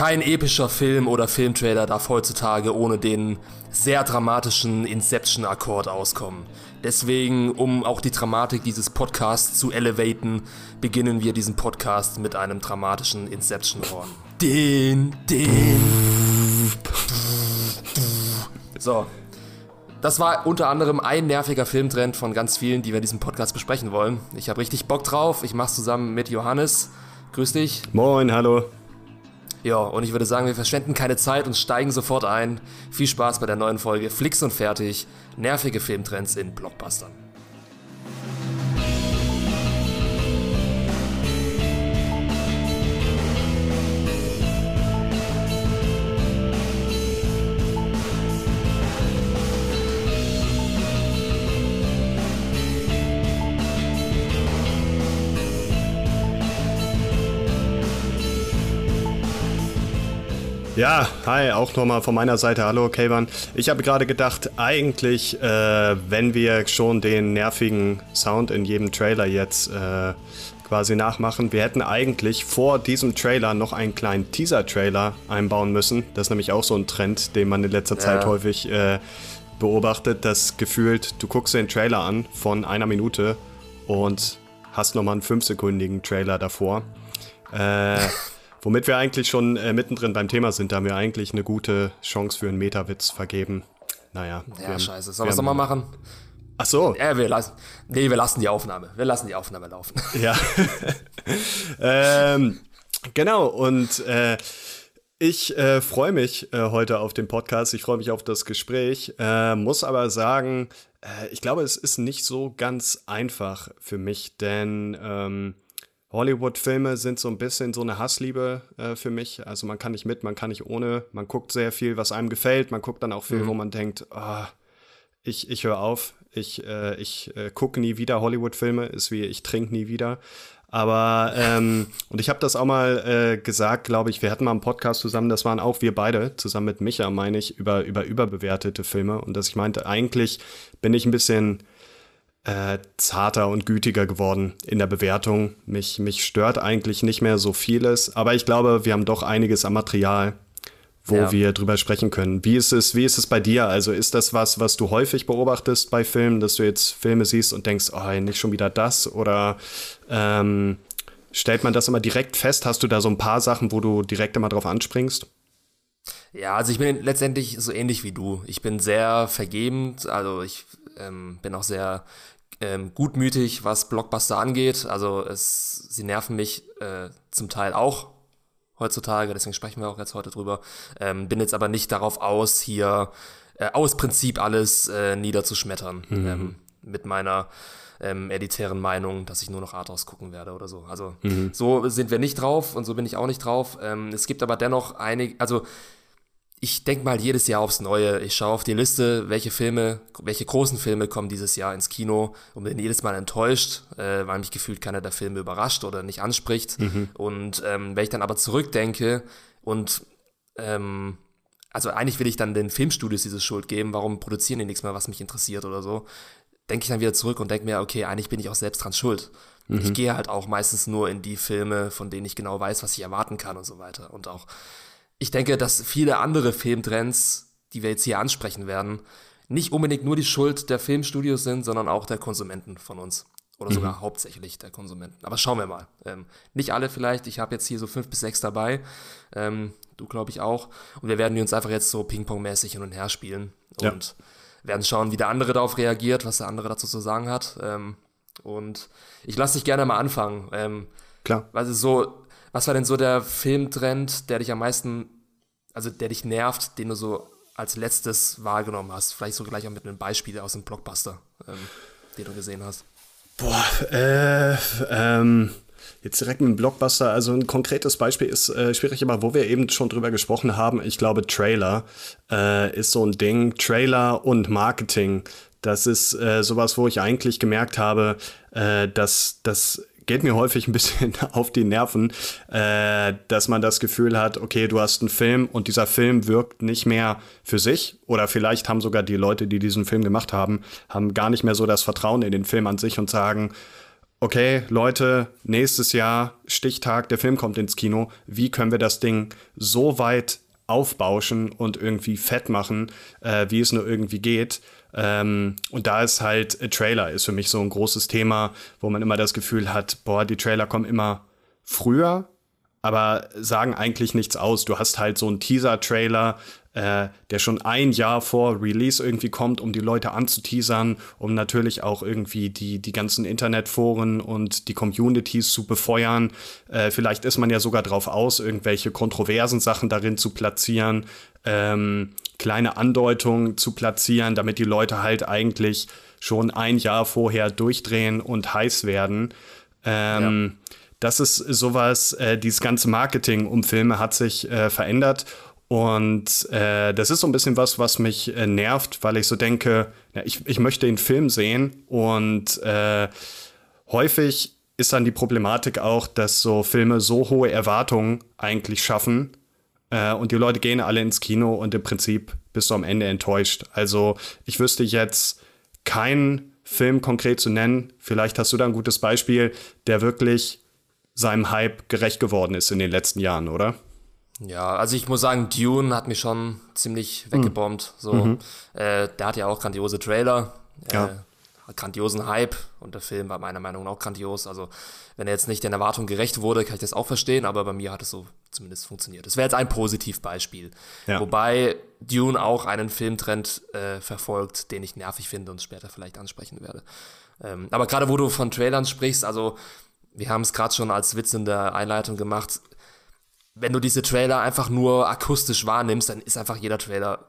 Kein epischer Film oder Filmtrailer darf heutzutage ohne den sehr dramatischen Inception-Akkord auskommen. Deswegen, um auch die Dramatik dieses Podcasts zu elevaten, beginnen wir diesen Podcast mit einem dramatischen Inception-Horn. Den, den. So. Das war unter anderem ein nerviger Filmtrend von ganz vielen, die wir in diesem Podcast besprechen wollen. Ich habe richtig Bock drauf. Ich mach's zusammen mit Johannes. Grüß dich. Moin, hallo. Ja, und ich würde sagen, wir verschwenden keine Zeit und steigen sofort ein. Viel Spaß bei der neuen Folge Flix und Fertig. Nervige Filmtrends in Blockbustern. Ja, hi, auch nochmal von meiner Seite. Hallo, Kayvan. Ich habe gerade gedacht, eigentlich, äh, wenn wir schon den nervigen Sound in jedem Trailer jetzt äh, quasi nachmachen, wir hätten eigentlich vor diesem Trailer noch einen kleinen Teaser-Trailer einbauen müssen. Das ist nämlich auch so ein Trend, den man in letzter ja. Zeit häufig äh, beobachtet, dass gefühlt, du guckst den Trailer an von einer Minute und hast nochmal einen fünfsekündigen Trailer davor. Äh, Womit wir eigentlich schon äh, mittendrin beim Thema sind, da haben wir eigentlich eine gute Chance für einen Metawitz vergeben. Naja. Ja, haben, scheiße. Sollen wir es nochmal machen? Ach so. Ja, wir lassen, nee, wir lassen die Aufnahme. Wir lassen die Aufnahme laufen. Ja. ähm, genau, und äh, ich äh, freue mich äh, heute auf den Podcast. Ich freue mich auf das Gespräch. Äh, muss aber sagen, äh, ich glaube, es ist nicht so ganz einfach für mich, denn ähm, Hollywood-Filme sind so ein bisschen so eine Hassliebe äh, für mich. Also man kann nicht mit, man kann nicht ohne. Man guckt sehr viel, was einem gefällt. Man guckt dann auch viel, mhm. wo man denkt, oh, ich, ich höre auf. Ich, äh, ich äh, gucke nie wieder Hollywood-Filme. Ist wie, ich trinke nie wieder. Aber, ähm, und ich habe das auch mal äh, gesagt, glaube ich, wir hatten mal einen Podcast zusammen, das waren auch wir beide, zusammen mit Micha, meine ich, über, über überbewertete Filme. Und dass ich meinte, eigentlich bin ich ein bisschen äh, zarter und gütiger geworden in der Bewertung. Mich, mich stört eigentlich nicht mehr so vieles, aber ich glaube, wir haben doch einiges am Material, wo ja. wir drüber sprechen können. Wie ist es, wie ist es bei dir? Also ist das was, was du häufig beobachtest bei Filmen, dass du jetzt Filme siehst und denkst, oh, nicht schon wieder das? Oder ähm, stellt man das immer direkt fest? Hast du da so ein paar Sachen, wo du direkt immer drauf anspringst? Ja, also ich bin letztendlich so ähnlich wie du. Ich bin sehr vergebend, also ich ähm, bin auch sehr ähm, gutmütig, was Blockbuster angeht. Also es, sie nerven mich äh, zum Teil auch heutzutage, deswegen sprechen wir auch jetzt heute drüber. Ähm, bin jetzt aber nicht darauf aus, hier äh, aus Prinzip alles äh, niederzuschmettern mhm. ähm, mit meiner ähm, elitären Meinung, dass ich nur noch Arthouse gucken werde oder so. Also mhm. so sind wir nicht drauf und so bin ich auch nicht drauf. Ähm, es gibt aber dennoch einige, also ich denke mal jedes Jahr aufs Neue. Ich schaue auf die Liste, welche Filme, welche großen Filme kommen dieses Jahr ins Kino und bin jedes Mal enttäuscht, äh, weil mich gefühlt keiner der Filme überrascht oder nicht anspricht. Mhm. Und ähm, wenn ich dann aber zurückdenke und ähm, also eigentlich will ich dann den Filmstudios diese Schuld geben, warum produzieren die nichts mehr, was mich interessiert oder so, denke ich dann wieder zurück und denke mir, okay, eigentlich bin ich auch selbst dran schuld. Mhm. Ich gehe halt auch meistens nur in die Filme, von denen ich genau weiß, was ich erwarten kann und so weiter. Und auch ich denke, dass viele andere Filmtrends, die wir jetzt hier ansprechen werden, nicht unbedingt nur die Schuld der Filmstudios sind, sondern auch der Konsumenten von uns. Oder sogar mhm. hauptsächlich der Konsumenten. Aber schauen wir mal. Ähm, nicht alle vielleicht. Ich habe jetzt hier so fünf bis sechs dabei. Ähm, du glaube ich auch. Und wir werden die uns einfach jetzt so Ping-Pong-mäßig hin und her spielen. Und ja. werden schauen, wie der andere darauf reagiert, was der andere dazu zu sagen hat. Ähm, und ich lasse dich gerne mal anfangen. Ähm, Klar. Weil es so, was war denn so der Filmtrend, der dich am meisten, also der dich nervt, den du so als letztes wahrgenommen hast? Vielleicht so gleich auch mit einem Beispiel aus einem Blockbuster, ähm, den du gesehen hast. Boah, äh, ähm, jetzt direkt mit einem Blockbuster. Also ein konkretes Beispiel ist äh, schwierig, aber wo wir eben schon drüber gesprochen haben, ich glaube, Trailer äh, ist so ein Ding. Trailer und Marketing. Das ist äh, sowas, wo ich eigentlich gemerkt habe, äh, dass, dass geht mir häufig ein bisschen auf die Nerven, äh, dass man das Gefühl hat, okay, du hast einen Film und dieser Film wirkt nicht mehr für sich oder vielleicht haben sogar die Leute, die diesen Film gemacht haben, haben gar nicht mehr so das Vertrauen in den Film an sich und sagen, okay, Leute, nächstes Jahr, Stichtag, der Film kommt ins Kino, wie können wir das Ding so weit aufbauschen und irgendwie fett machen, äh, wie es nur irgendwie geht. Ähm, und da ist halt, äh, Trailer ist für mich so ein großes Thema, wo man immer das Gefühl hat, boah, die Trailer kommen immer früher, aber sagen eigentlich nichts aus. Du hast halt so einen Teaser-Trailer, äh, der schon ein Jahr vor Release irgendwie kommt, um die Leute anzuteasern, um natürlich auch irgendwie die, die ganzen Internetforen und die Communities zu befeuern. Äh, vielleicht ist man ja sogar drauf aus, irgendwelche kontroversen Sachen darin zu platzieren, ähm, kleine Andeutungen zu platzieren, damit die Leute halt eigentlich schon ein Jahr vorher durchdrehen und heiß werden. Ähm, ja. Das ist sowas, äh, dieses ganze Marketing um Filme hat sich äh, verändert und äh, das ist so ein bisschen was, was mich äh, nervt, weil ich so denke, ja, ich, ich möchte den Film sehen und äh, häufig ist dann die Problematik auch, dass so Filme so hohe Erwartungen eigentlich schaffen äh, und die Leute gehen alle ins Kino und im Prinzip bist du am Ende enttäuscht. Also ich wüsste jetzt keinen Film konkret zu nennen, vielleicht hast du da ein gutes Beispiel, der wirklich seinem Hype gerecht geworden ist in den letzten Jahren, oder? Ja, also ich muss sagen, Dune hat mich schon ziemlich hm. weggebombt. So, mhm. äh, der hat ja auch grandiose Trailer, äh, ja. Grandiosen Hype und der Film war meiner Meinung nach auch grandios. Also wenn er jetzt nicht den Erwartungen gerecht wurde, kann ich das auch verstehen, aber bei mir hat es so zumindest funktioniert. Das wäre jetzt ein Positivbeispiel. Ja. Wobei Dune auch einen Filmtrend äh, verfolgt, den ich nervig finde und später vielleicht ansprechen werde. Ähm, aber gerade wo du von Trailern sprichst, also wir haben es gerade schon als Witz in der Einleitung gemacht, wenn du diese Trailer einfach nur akustisch wahrnimmst, dann ist einfach jeder Trailer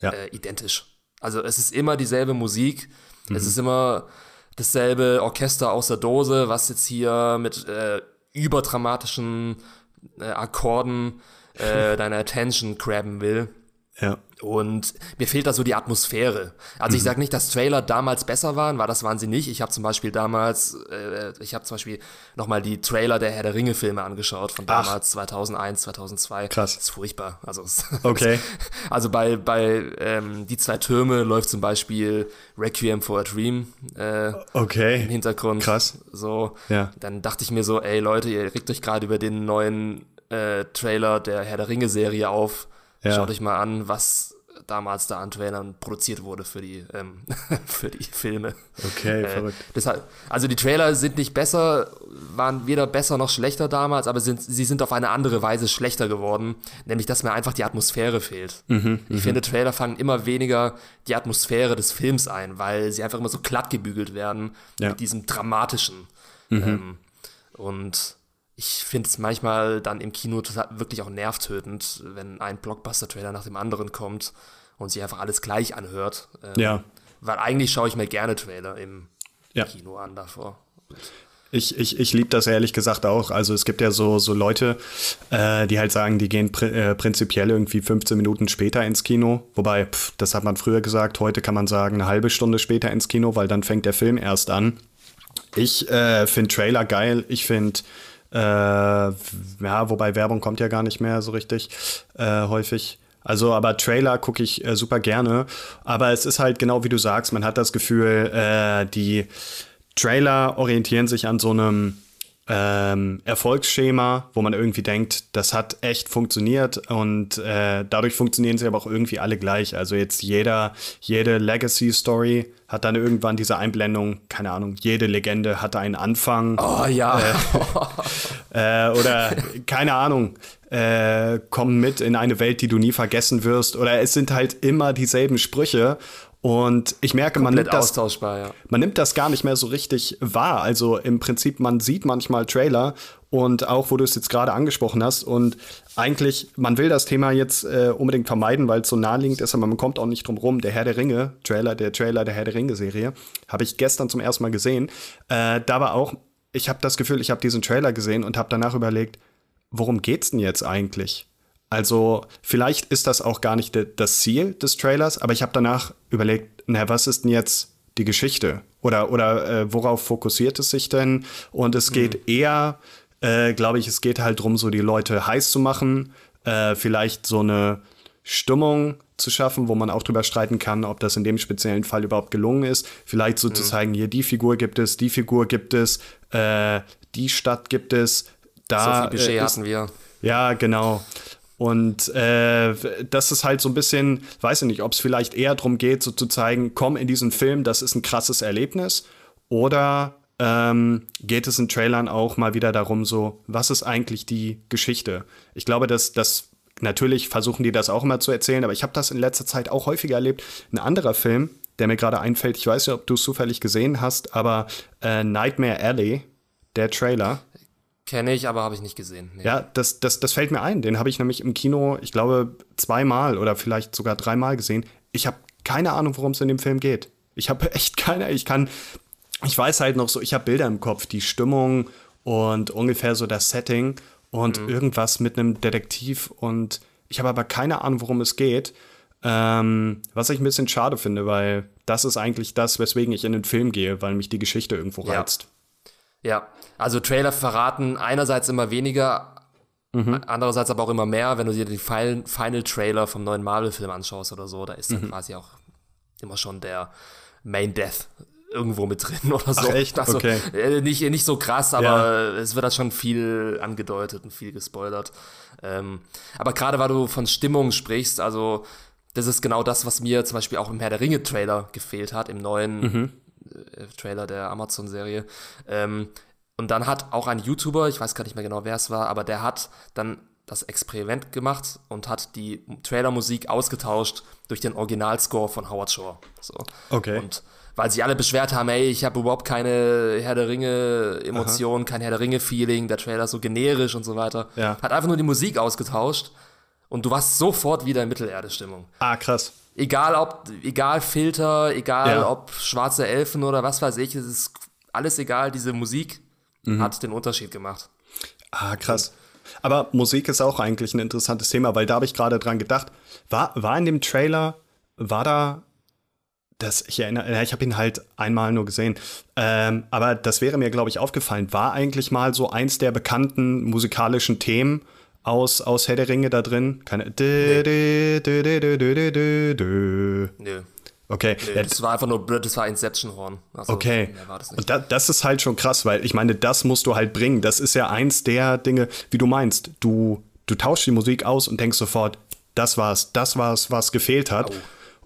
ja. äh, identisch. Also es ist immer dieselbe Musik, mhm. es ist immer dasselbe Orchester aus der Dose, was jetzt hier mit äh, überdramatischen äh, Akkorden äh, deine Attention grabben will. Ja. Und mir fehlt da so die Atmosphäre. Also mhm. ich sage nicht, dass Trailer damals besser waren, weil das waren sie nicht. Ich habe zum Beispiel damals, äh, ich habe zum Beispiel nochmal die Trailer der Herr der Ringe Filme angeschaut von damals Ach. 2001, 2002. Krass. Das ist furchtbar. Also okay. also bei bei ähm, die zwei Türme läuft zum Beispiel Requiem for a Dream äh, okay. im Hintergrund. Krass. So. Ja. Dann dachte ich mir so, ey Leute, ihr regt euch gerade über den neuen äh, Trailer der Herr der Ringe Serie auf ja. Schaut euch mal an, was damals da an Trailern produziert wurde für die, ähm, für die Filme. Okay, äh, verrückt. Deshalb, also die Trailer sind nicht besser, waren weder besser noch schlechter damals, aber sind, sie sind auf eine andere Weise schlechter geworden, nämlich dass mir einfach die Atmosphäre fehlt. Mhm, ich mhm. finde, Trailer fangen immer weniger die Atmosphäre des Films ein, weil sie einfach immer so glatt gebügelt werden ja. mit diesem dramatischen. Mhm. Ähm, und ich finde es manchmal dann im Kino wirklich auch nervtötend, wenn ein Blockbuster-Trailer nach dem anderen kommt und sich einfach alles gleich anhört. Ähm, ja. Weil eigentlich schaue ich mir gerne Trailer im ja. Kino an davor. Ich, ich, ich liebe das ehrlich gesagt auch. Also es gibt ja so, so Leute, äh, die halt sagen, die gehen pr äh, prinzipiell irgendwie 15 Minuten später ins Kino. Wobei, pff, das hat man früher gesagt, heute kann man sagen, eine halbe Stunde später ins Kino, weil dann fängt der Film erst an. Ich äh, finde Trailer geil. Ich finde äh, ja, wobei Werbung kommt ja gar nicht mehr so richtig äh, häufig. Also, aber Trailer gucke ich äh, super gerne. Aber es ist halt genau wie du sagst, man hat das Gefühl, äh, die Trailer orientieren sich an so einem ähm, Erfolgsschema, wo man irgendwie denkt, das hat echt funktioniert und äh, dadurch funktionieren sie aber auch irgendwie alle gleich. Also jetzt jeder, jede Legacy-Story hat dann irgendwann diese Einblendung, keine Ahnung, jede Legende hatte einen Anfang. Oh ja. Äh, äh, oder keine Ahnung, äh, komm mit in eine Welt, die du nie vergessen wirst. Oder es sind halt immer dieselben Sprüche und ich merke, man nimmt, das, ja. man nimmt das gar nicht mehr so richtig wahr. Also im Prinzip, man sieht manchmal Trailer und auch, wo du es jetzt gerade angesprochen hast. Und eigentlich, man will das Thema jetzt äh, unbedingt vermeiden, weil es so naheliegend ist, aber man kommt auch nicht drum rum. Der Herr der Ringe, Trailer, der Trailer der Herr der Ringe-Serie, habe ich gestern zum ersten Mal gesehen. Äh, da war auch, ich habe das Gefühl, ich habe diesen Trailer gesehen und habe danach überlegt, worum geht's denn jetzt eigentlich? Also vielleicht ist das auch gar nicht das Ziel des Trailers, aber ich habe danach überlegt, na, was ist denn jetzt die Geschichte? Oder, oder äh, worauf fokussiert es sich denn? Und es geht mhm. eher, äh, glaube ich, es geht halt darum, so die Leute heiß zu machen, äh, vielleicht so eine Stimmung zu schaffen, wo man auch drüber streiten kann, ob das in dem speziellen Fall überhaupt gelungen ist. Vielleicht so mhm. zu zeigen, hier die Figur gibt es, die Figur gibt es, äh, die Stadt gibt es. Da so viel Budget äh, hatten wir. Ja, genau. Und äh, das ist halt so ein bisschen, weiß ich nicht, ob es vielleicht eher darum geht, so zu zeigen, komm in diesen Film, das ist ein krasses Erlebnis. Oder ähm, geht es in Trailern auch mal wieder darum, so, was ist eigentlich die Geschichte? Ich glaube, dass das natürlich versuchen die das auch immer zu erzählen, aber ich habe das in letzter Zeit auch häufiger erlebt. Ein anderer Film, der mir gerade einfällt, ich weiß nicht, ob du es zufällig gesehen hast, aber äh, Nightmare Alley, der Trailer. Kenne ich, aber habe ich nicht gesehen. Nee. Ja, das, das, das fällt mir ein. Den habe ich nämlich im Kino, ich glaube, zweimal oder vielleicht sogar dreimal gesehen. Ich habe keine Ahnung, worum es in dem Film geht. Ich habe echt keine, ich kann, ich weiß halt noch so, ich habe Bilder im Kopf, die Stimmung und ungefähr so das Setting und mhm. irgendwas mit einem Detektiv und ich habe aber keine Ahnung, worum es geht. Ähm, was ich ein bisschen schade finde, weil das ist eigentlich das, weswegen ich in den Film gehe, weil mich die Geschichte irgendwo reizt. Ja. Ja, also Trailer verraten einerseits immer weniger, mhm. andererseits aber auch immer mehr. Wenn du dir den Final, Final Trailer vom neuen Marvel-Film anschaust oder so, da ist dann mhm. quasi auch immer schon der Main Death irgendwo mit drin oder so. Ach echt? Also, okay. Äh, nicht, nicht so krass, aber ja. es wird da schon viel angedeutet und viel gespoilert. Ähm, aber gerade weil du von Stimmung sprichst, also das ist genau das, was mir zum Beispiel auch im Herr der Ringe-Trailer gefehlt hat, im neuen mhm. Äh, Trailer der Amazon-Serie. Ähm, und dann hat auch ein YouTuber, ich weiß gar nicht mehr genau, wer es war, aber der hat dann das Experiment gemacht und hat die Trailermusik ausgetauscht durch den Originalscore von Howard Shore. So. Okay. Und weil sie alle beschwert haben, ey, ich habe überhaupt keine Herr der Ringe-Emotionen, kein Herr der Ringe-Feeling, der Trailer ist so generisch und so weiter. Ja. Hat einfach nur die Musik ausgetauscht und du warst sofort wieder in Mittelerde-Stimmung. Ah, krass. Egal ob, egal Filter, egal ja. ob schwarze Elfen oder was weiß ich, es ist alles egal, diese Musik mhm. hat den Unterschied gemacht. Ah, krass. Aber Musik ist auch eigentlich ein interessantes Thema, weil da habe ich gerade dran gedacht. War, war in dem Trailer, war da das, ich erinnere, ich habe ihn halt einmal nur gesehen. Ähm, aber das wäre mir, glaube ich, aufgefallen. War eigentlich mal so eins der bekannten musikalischen Themen aus, aus Herr der Ringe da drin? Keine. Nee. Nö. Okay. Nee, das war einfach nur, das war Inception-Horn. Also, okay. Und da, das ist halt schon krass, weil ich meine, das musst du halt bringen. Das ist ja eins der Dinge, wie du meinst. Du, du tauschst die Musik aus und denkst sofort, das war's, das war's, was gefehlt hat.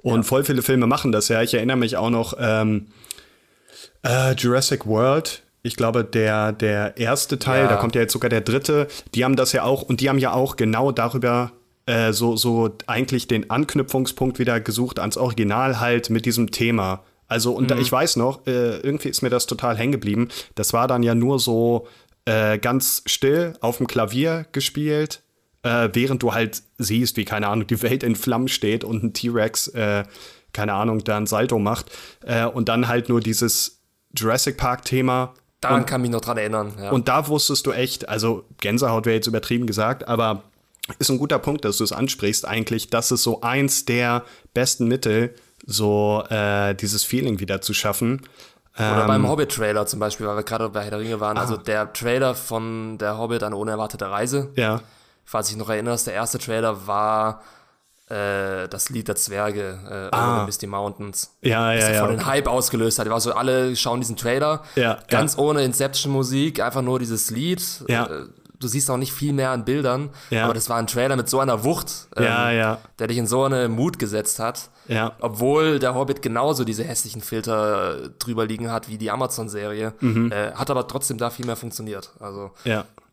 Oh. Und ja. voll viele Filme machen das ja. Ich erinnere mich auch noch, ähm, äh, Jurassic World ich glaube, der, der erste Teil, ja. da kommt ja jetzt sogar der dritte, die haben das ja auch, und die haben ja auch genau darüber äh, so, so eigentlich den Anknüpfungspunkt wieder gesucht ans Original halt mit diesem Thema. Also, und mhm. ich weiß noch, äh, irgendwie ist mir das total hängen geblieben. Das war dann ja nur so äh, ganz still auf dem Klavier gespielt, äh, während du halt siehst, wie, keine Ahnung, die Welt in Flammen steht und ein T-Rex, äh, keine Ahnung, da ein Salto macht. Äh, und dann halt nur dieses Jurassic Park-Thema Daran und, kann mich noch dran erinnern. Ja. Und da wusstest du echt, also Gänsehaut wäre jetzt übertrieben gesagt, aber ist ein guter Punkt, dass du es ansprichst, eigentlich, dass es so eins der besten Mittel, so äh, dieses Feeling wieder zu schaffen. Oder ähm, beim Hobbit-Trailer zum Beispiel, weil wir gerade bei Herr der Ringe waren. Also ah. Also der Trailer von der Hobbit, eine unerwartete Reise. Ja. Falls ich noch erinnerst, der erste Trailer war äh, das Lied der Zwerge, äh, ah. Over Misty Mountains. Ja, ja, ja. Von den Hype ausgelöst hat. War so, alle schauen diesen Trailer. Ja. Ganz ja. ohne Inception-Musik, einfach nur dieses Lied. Ja. Äh, du siehst auch nicht viel mehr an Bildern, ja. aber das war ein Trailer mit so einer Wucht, ähm, ja, ja. der dich in so eine Mut gesetzt hat. Obwohl der Hobbit genauso diese hässlichen Filter drüber liegen hat wie die Amazon-Serie, mhm. äh, hat aber trotzdem da viel mehr funktioniert. Also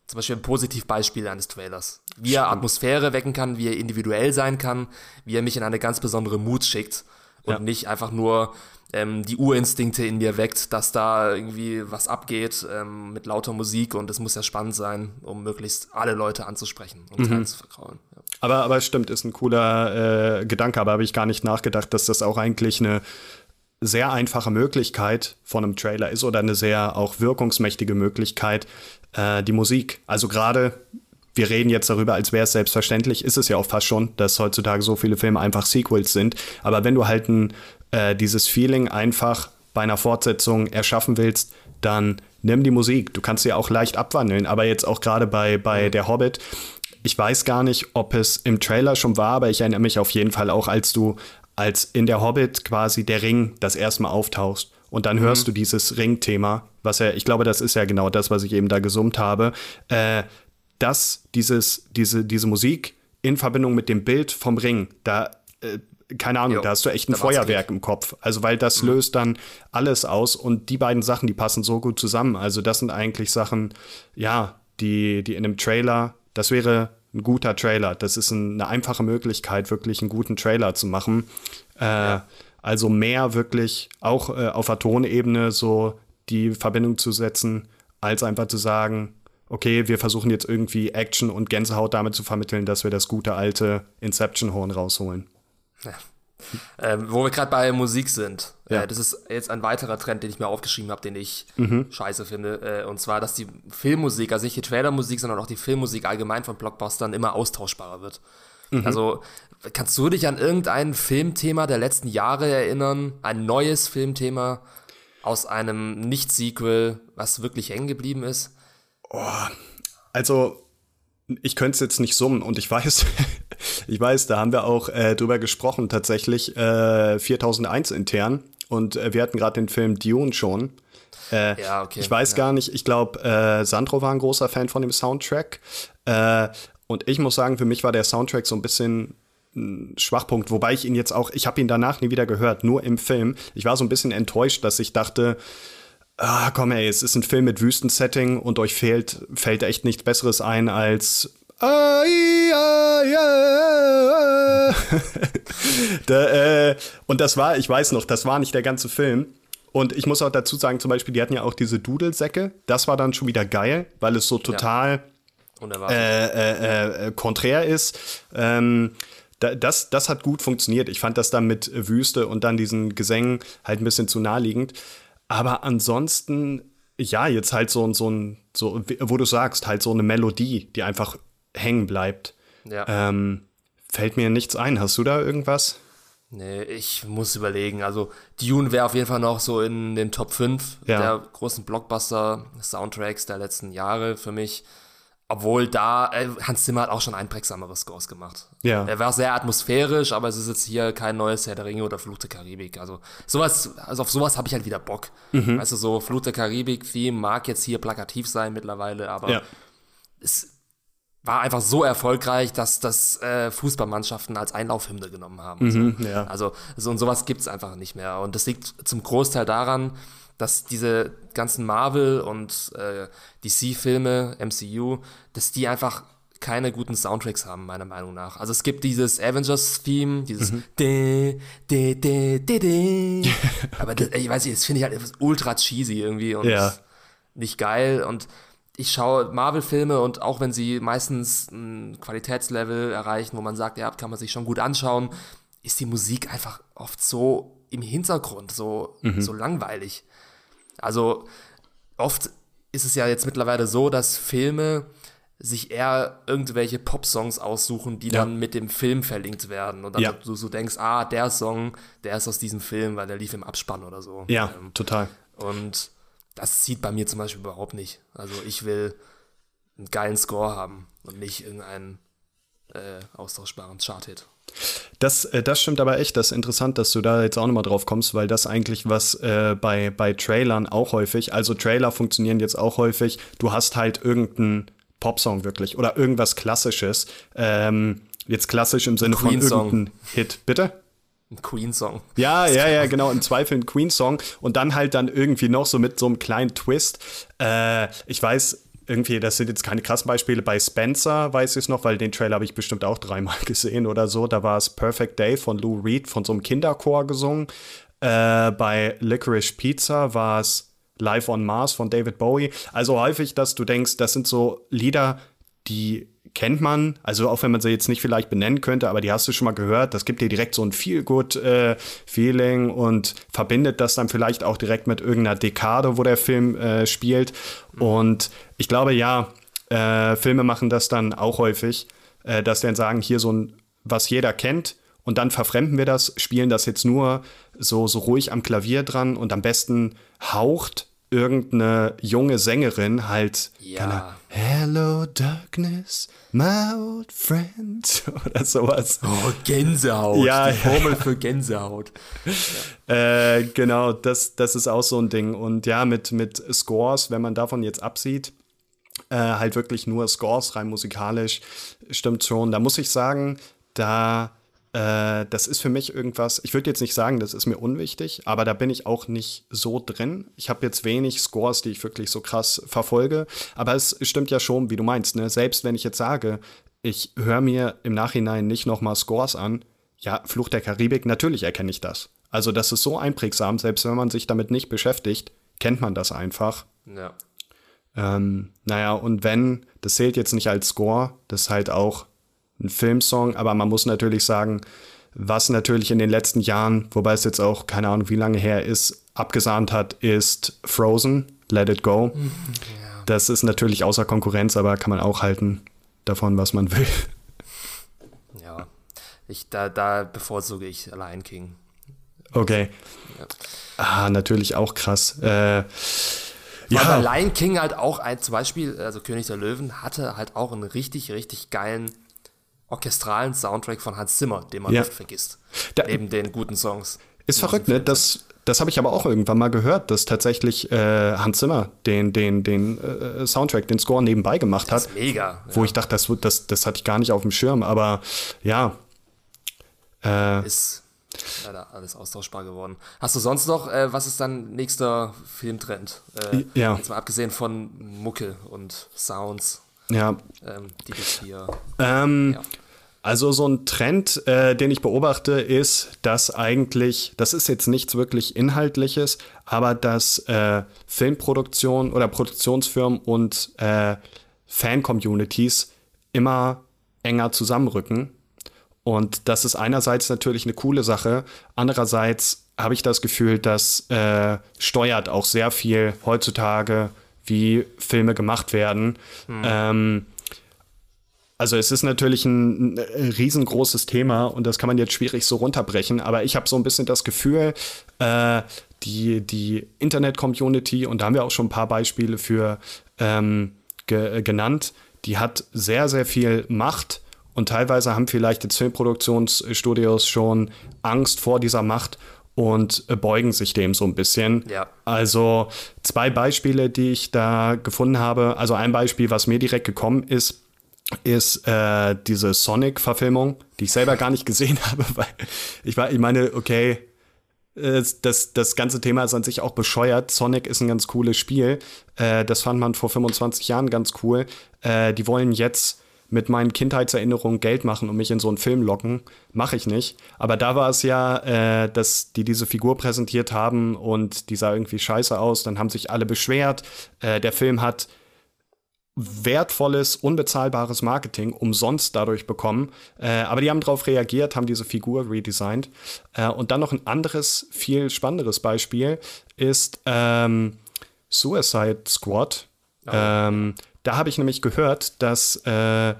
zum Beispiel ein Positivbeispiel eines Trailers. Wie er Atmosphäre wecken kann, wie er individuell sein kann, wie er mich in eine ganz besondere Mut schickt und nicht einfach nur ähm, die Urinstinkte in mir weckt, dass da irgendwie was abgeht ähm, mit lauter Musik und es muss ja spannend sein, um möglichst alle Leute anzusprechen und mhm. zu vertrauen. Ja. Aber, aber stimmt, ist ein cooler äh, Gedanke, aber habe ich gar nicht nachgedacht, dass das auch eigentlich eine sehr einfache Möglichkeit von einem Trailer ist oder eine sehr auch wirkungsmächtige Möglichkeit, äh, die Musik. Also gerade wir reden jetzt darüber, als wäre es selbstverständlich, ist es ja auch fast schon, dass heutzutage so viele Filme einfach Sequels sind. Aber wenn du halt ein, äh, dieses Feeling einfach bei einer Fortsetzung erschaffen willst, dann nimm die Musik. Du kannst sie auch leicht abwandeln, aber jetzt auch gerade bei, bei Der Hobbit, ich weiß gar nicht, ob es im Trailer schon war, aber ich erinnere mich auf jeden Fall auch, als du, als in der Hobbit quasi der Ring das erste Mal auftauchst. Und dann hörst mhm. du dieses Ring-Thema, was ja, ich glaube, das ist ja genau das, was ich eben da gesummt habe, äh, dass dieses, diese, diese Musik in Verbindung mit dem Bild vom Ring, da äh, keine Ahnung, jo, da hast du echt ein Feuerwerk im Kopf. Also, weil das mhm. löst dann alles aus und die beiden Sachen, die passen so gut zusammen. Also, das sind eigentlich Sachen, ja, die, die in einem Trailer, das wäre ein guter Trailer. Das ist ein, eine einfache Möglichkeit, wirklich einen guten Trailer zu machen. Äh, ja. Also mehr wirklich auch äh, auf der Tonebene so die Verbindung zu setzen, als einfach zu sagen, okay, wir versuchen jetzt irgendwie Action und Gänsehaut damit zu vermitteln, dass wir das gute alte Inception-Horn rausholen. Ja. Ähm, wo wir gerade bei Musik sind. Ja. Äh, das ist jetzt ein weiterer Trend, den ich mir aufgeschrieben habe, den ich mhm. scheiße finde. Äh, und zwar, dass die Filmmusik, also nicht die Trailermusik, sondern auch die Filmmusik allgemein von Blockbustern immer austauschbarer wird. Mhm. Also, kannst du dich an irgendein Filmthema der letzten Jahre erinnern? Ein neues Filmthema aus einem Nicht-Sequel, was wirklich hängen geblieben ist? Oh, also, ich könnte es jetzt nicht summen und ich weiß, ich weiß, da haben wir auch äh, drüber gesprochen, tatsächlich äh, 4001 intern. Und äh, wir hatten gerade den Film Dune schon. Äh, ja, okay. Ich weiß ja. gar nicht, ich glaube, äh, Sandro war ein großer Fan von dem Soundtrack. Äh, und ich muss sagen, für mich war der Soundtrack so ein bisschen ein Schwachpunkt, wobei ich ihn jetzt auch, ich habe ihn danach nie wieder gehört, nur im Film. Ich war so ein bisschen enttäuscht, dass ich dachte, ah, komm ey, es ist ein Film mit Wüstensetting und euch fehlt, fällt echt nichts Besseres ein als. da, äh, und das war, ich weiß noch, das war nicht der ganze Film. Und ich muss auch dazu sagen, zum Beispiel, die hatten ja auch diese Dudelsäcke. Das war dann schon wieder geil, weil es so total ja. äh, äh, äh, konträr ist. Ähm, das, das hat gut funktioniert. Ich fand das dann mit Wüste und dann diesen Gesängen halt ein bisschen zu naheliegend. Aber ansonsten, ja, jetzt halt so, so ein, so, wo du sagst, halt so eine Melodie, die einfach hängen bleibt. Ja. Ähm, fällt mir nichts ein. Hast du da irgendwas? Nee, ich muss überlegen. Also, Dune wäre auf jeden Fall noch so in den Top 5 ja. der großen Blockbuster-Soundtracks der letzten Jahre für mich. Obwohl da, äh, Hans Zimmer hat auch schon einprägsamere Scores gemacht. Ja. Er war sehr atmosphärisch, aber es ist jetzt hier kein neues Herr der Ringe oder Fluch der Karibik. Also sowas, also auf sowas habe ich halt wieder Bock. Mhm. Weißt du, so Fluch der Karibik-Theme mag jetzt hier plakativ sein mittlerweile, aber ja. es war einfach so erfolgreich, dass das äh, Fußballmannschaften als Einlaufhymne genommen haben. Mhm, so. ja. Also so und sowas gibt's einfach nicht mehr. Und das liegt zum Großteil daran, dass diese ganzen Marvel und äh, DC-Filme, MCU, dass die einfach keine guten Soundtracks haben, meiner Meinung nach. Also es gibt dieses Avengers-Theme, dieses mhm. de, de, de, de, de. Aber das, ich weiß nicht, das finde ich halt ultra cheesy irgendwie und ja. nicht geil. Und ich schaue Marvel-Filme und auch wenn sie meistens ein Qualitätslevel erreichen, wo man sagt, ja, kann man sich schon gut anschauen, ist die Musik einfach oft so im Hintergrund, so, mhm. so langweilig. Also oft ist es ja jetzt mittlerweile so, dass Filme sich eher irgendwelche Pop-Songs aussuchen, die ja. dann mit dem Film verlinkt werden. Und dann ja. du so denkst, ah, der Song, der ist aus diesem Film, weil der lief im Abspann oder so. Ja, ähm, total. Und das zieht bei mir zum Beispiel überhaupt nicht. Also ich will einen geilen Score haben und nicht irgendeinen äh, austauschbaren Chart-Hit. Das, äh, das stimmt aber echt. Das ist interessant, dass du da jetzt auch nochmal drauf kommst, weil das eigentlich was äh, bei, bei Trailern auch häufig, also Trailer funktionieren jetzt auch häufig, du hast halt irgendeinen Popsong wirklich oder irgendwas Klassisches. Ähm, jetzt klassisch im Sinne von irgendeinem Hit. Bitte? Ein Queen-Song. Ja, ja, ja, genau, im Zweifel ein Queen-Song und dann halt dann irgendwie noch so mit so einem kleinen Twist. Äh, ich weiß, irgendwie, das sind jetzt keine krassen Beispiele. Bei Spencer weiß ich es noch, weil den Trailer habe ich bestimmt auch dreimal gesehen oder so. Da war es Perfect Day von Lou Reed von so einem Kinderchor gesungen. Äh, bei Licorice Pizza war es Live on Mars von David Bowie. Also häufig, dass du denkst, das sind so Lieder, die kennt man, also auch wenn man sie jetzt nicht vielleicht benennen könnte, aber die hast du schon mal gehört, das gibt dir direkt so ein Feel-Good-Feeling äh, und verbindet das dann vielleicht auch direkt mit irgendeiner Dekade, wo der Film äh, spielt. Mhm. Und ich glaube, ja, äh, Filme machen das dann auch häufig, äh, dass sie dann sagen, hier so ein, was jeder kennt, und dann verfremden wir das, spielen das jetzt nur so, so ruhig am Klavier dran und am besten haucht irgendeine junge Sängerin halt Ja. Hello Darkness, my old friend oder sowas. Oh, Gänsehaut. Ja, die ja, Formel für Gänsehaut. Äh, genau, das, das ist auch so ein Ding. Und ja, mit, mit Scores, wenn man davon jetzt absieht, äh, halt wirklich nur Scores rein musikalisch, stimmt schon. Da muss ich sagen, da äh, das ist für mich irgendwas, ich würde jetzt nicht sagen, das ist mir unwichtig, aber da bin ich auch nicht so drin. Ich habe jetzt wenig Scores, die ich wirklich so krass verfolge, aber es stimmt ja schon, wie du meinst, ne? selbst wenn ich jetzt sage, ich höre mir im Nachhinein nicht nochmal Scores an, ja, Fluch der Karibik, natürlich erkenne ich das. Also das ist so einprägsam, selbst wenn man sich damit nicht beschäftigt, kennt man das einfach. Ja. Ähm, naja, und wenn, das zählt jetzt nicht als Score, das ist halt auch ein Filmsong, aber man muss natürlich sagen, was natürlich in den letzten Jahren, wobei es jetzt auch keine Ahnung, wie lange her ist, abgesahnt hat, ist Frozen, Let It Go. Das ist natürlich außer Konkurrenz, aber kann man auch halten davon, was man will. Ja. Ich, da, da bevorzuge ich Lion King. Okay. Ah, natürlich auch krass. Äh, Ja. Aber ja, Lion King halt auch ein, zum Beispiel, also König der Löwen, hatte halt auch einen richtig, richtig geilen orchestralen Soundtrack von Hans Zimmer, den man Ja. oft vergisst. Da- Neben den guten Songs. ist verrückt, ne? Das, das habe ich aber auch irgendwann mal gehört, dass tatsächlich äh, Hans Zimmer den, den, den äh, Soundtrack, den Score nebenbei gemacht Das hat. ist mega. Wo ich dachte, das, das, das hatte ich gar nicht auf dem Schirm, aber ja. Äh, ist leider alles austauschbar geworden. Hast du sonst noch, äh, was ist dann nächster Filmtrend? Äh, Ja. Jetzt mal abgesehen von Mucke und Sounds, ja. ähm, die das hier. Ähm, Ja. Also so ein Trend, äh, den ich beobachte, ist, dass eigentlich, das ist jetzt nichts wirklich Inhaltliches, aber dass äh, Filmproduktion oder Produktionsfirmen und äh, Fan-Communities immer enger zusammenrücken. Und das ist einerseits natürlich eine coole Sache, andererseits habe ich das Gefühl, das äh, steuert auch sehr viel heutzutage, wie Filme gemacht werden. Ähm, also es ist natürlich ein, ein riesengroßes Thema und das kann man jetzt schwierig so runterbrechen, aber ich habe so ein bisschen das Gefühl, äh, die, die Internet-Community, und da haben wir auch schon ein paar Beispiele für ähm, ge genannt, die hat sehr, sehr viel Macht und teilweise haben vielleicht jetzt Filmproduktionsstudios schon Angst vor dieser Macht und äh, beugen sich dem so ein bisschen. Ja. Also zwei Beispiele, die ich da gefunden habe. Also ein Beispiel, was mir direkt gekommen ist, ist äh, diese Sonic-Verfilmung, die ich selber gar nicht gesehen habe, weil ich, war, ich meine, okay, äh, das, das ganze Thema ist an sich auch bescheuert. Sonic ist ein ganz cooles Spiel. Äh, das fand man vor 25 Jahren ganz cool. Äh, die wollen jetzt mit meinen Kindheitserinnerungen Geld machen und mich in so einen Film locken. Mache ich nicht. Aber da war es ja, äh, dass die diese Figur präsentiert haben und die sah irgendwie scheiße aus. Dann haben sich alle beschwert. Äh, der Film hat wertvolles, unbezahlbares Marketing umsonst dadurch bekommen. Äh, aber die haben darauf reagiert, haben diese Figur redesigned. Äh, und dann noch ein anderes, viel spannenderes Beispiel ist ähm, Suicide Squad. Ähm, da habe ich nämlich gehört, dass äh,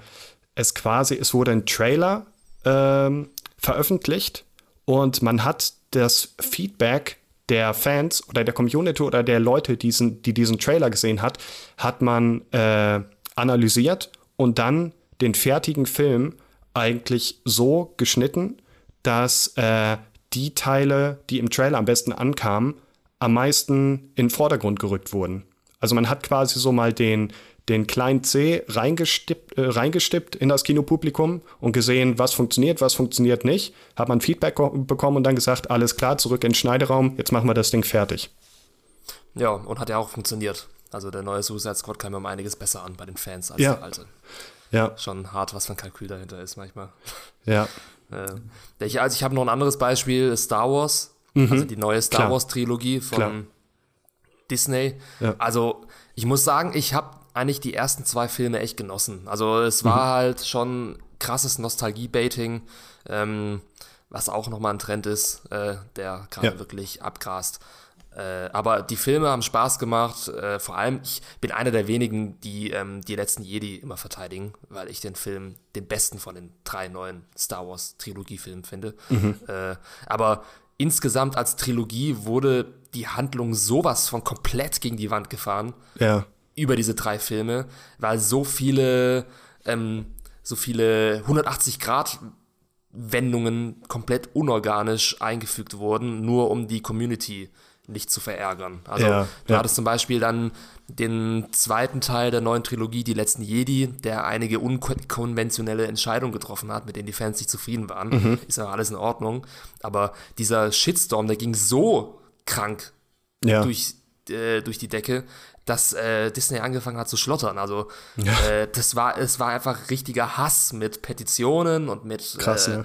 es quasi, es wurde ein Trailer ähm, veröffentlicht und man hat das Feedback der Fans oder der Community oder der Leute, diesen, die diesen Trailer gesehen hat, hat man äh, analysiert und dann den fertigen Film eigentlich so geschnitten, dass äh, die Teile, die im Trailer am besten ankamen, am meisten in den Vordergrund gerückt wurden. Also man hat quasi so mal den, den kleinen C reingestippt, äh, reingestippt in das Kinopublikum und gesehen, was funktioniert, was funktioniert nicht. Hat man Feedback ko- bekommen und dann gesagt, alles klar, zurück in den Schneideraum, jetzt machen wir das Ding fertig. Ja, und hat ja auch funktioniert. Also der neue Suicide Squad kam mir um einiges besser an bei den Fans als Ja. der alte. Ja, Schon hart, was für ein Kalkül dahinter ist manchmal. ja. Äh, ich, also ich habe noch ein anderes Beispiel, Star Wars. Also die neue Star Mhm. Klar. Wars Trilogie von Klar. Disney. Ja. Also ich muss sagen, ich habe eigentlich die ersten zwei Filme echt genossen. Also es war Mhm. halt schon krasses Nostalgie-Baiting, ähm, was auch nochmal ein Trend ist, äh, der gerade Ja. wirklich abgrast. Äh, aber die Filme haben Spaß gemacht. Äh, vor allem, ich bin einer der wenigen, die ähm, die letzten Jedi immer verteidigen, weil ich den Film den besten von den drei neuen Star Wars Trilogie-Filmen finde. Äh, aber insgesamt als Trilogie wurde die Handlung sowas von komplett gegen die Wand gefahren. Ja. Über diese drei Filme, weil so viele, ähm, so viele 180 Grad Wendungen komplett unorganisch eingefügt wurden, nur um die Community nicht zu verärgern. Also Ja, du ja. hattest zum Beispiel dann den zweiten Teil der neuen Trilogie, Die letzten Jedi, der einige unkonventionelle Entscheidungen getroffen hat, mit denen die Fans nicht zufrieden waren. Mhm. Ist ja alles in Ordnung. Aber dieser Shitstorm, der ging so krank Ja. durch, äh, durch die Decke, dass äh, Disney angefangen hat zu schlottern. Also äh, das war, es war einfach richtiger Hass mit Petitionen und mit Krass, äh, ne?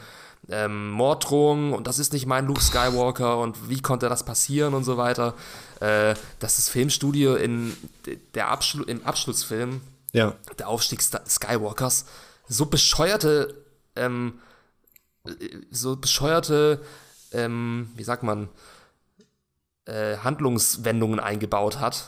ähm, Morddrohungen und das ist nicht mein Luke Skywalker und wie konnte das passieren und so weiter. Äh, dass das Filmstudio in der Abschlu im Abschlussfilm Ja. der Aufstieg Skywalkers so bescheuerte, ähm, äh, so bescheuerte, ähm, wie sagt man, äh, Handlungswendungen eingebaut hat,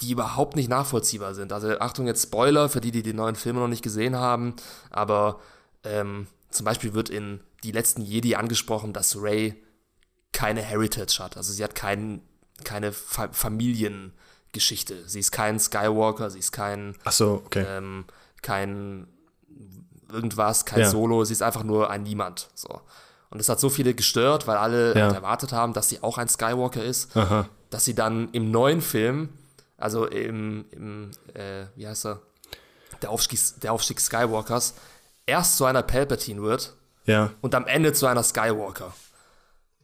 die überhaupt nicht nachvollziehbar sind. Also Achtung jetzt Spoiler für die, die die neuen Filme noch nicht gesehen haben, aber ähm, zum Beispiel wird in die letzten Jedi angesprochen, dass Rey keine Heritage hat. Also sie hat kein, keine Fa Familiengeschichte. Sie ist kein Skywalker, sie ist kein Ach so, okay. ähm, kein irgendwas, kein Ja. Solo, sie ist einfach nur ein Niemand. So. Und es hat so viele gestört, weil alle Ja. halt erwartet haben, dass sie auch ein Skywalker ist, Aha. dass sie dann im neuen Film, also im, im äh, wie heißt er, der Aufstieg, der Aufstieg Skywalkers, erst zu einer Palpatine wird Ja. und am Ende zu einer Skywalker.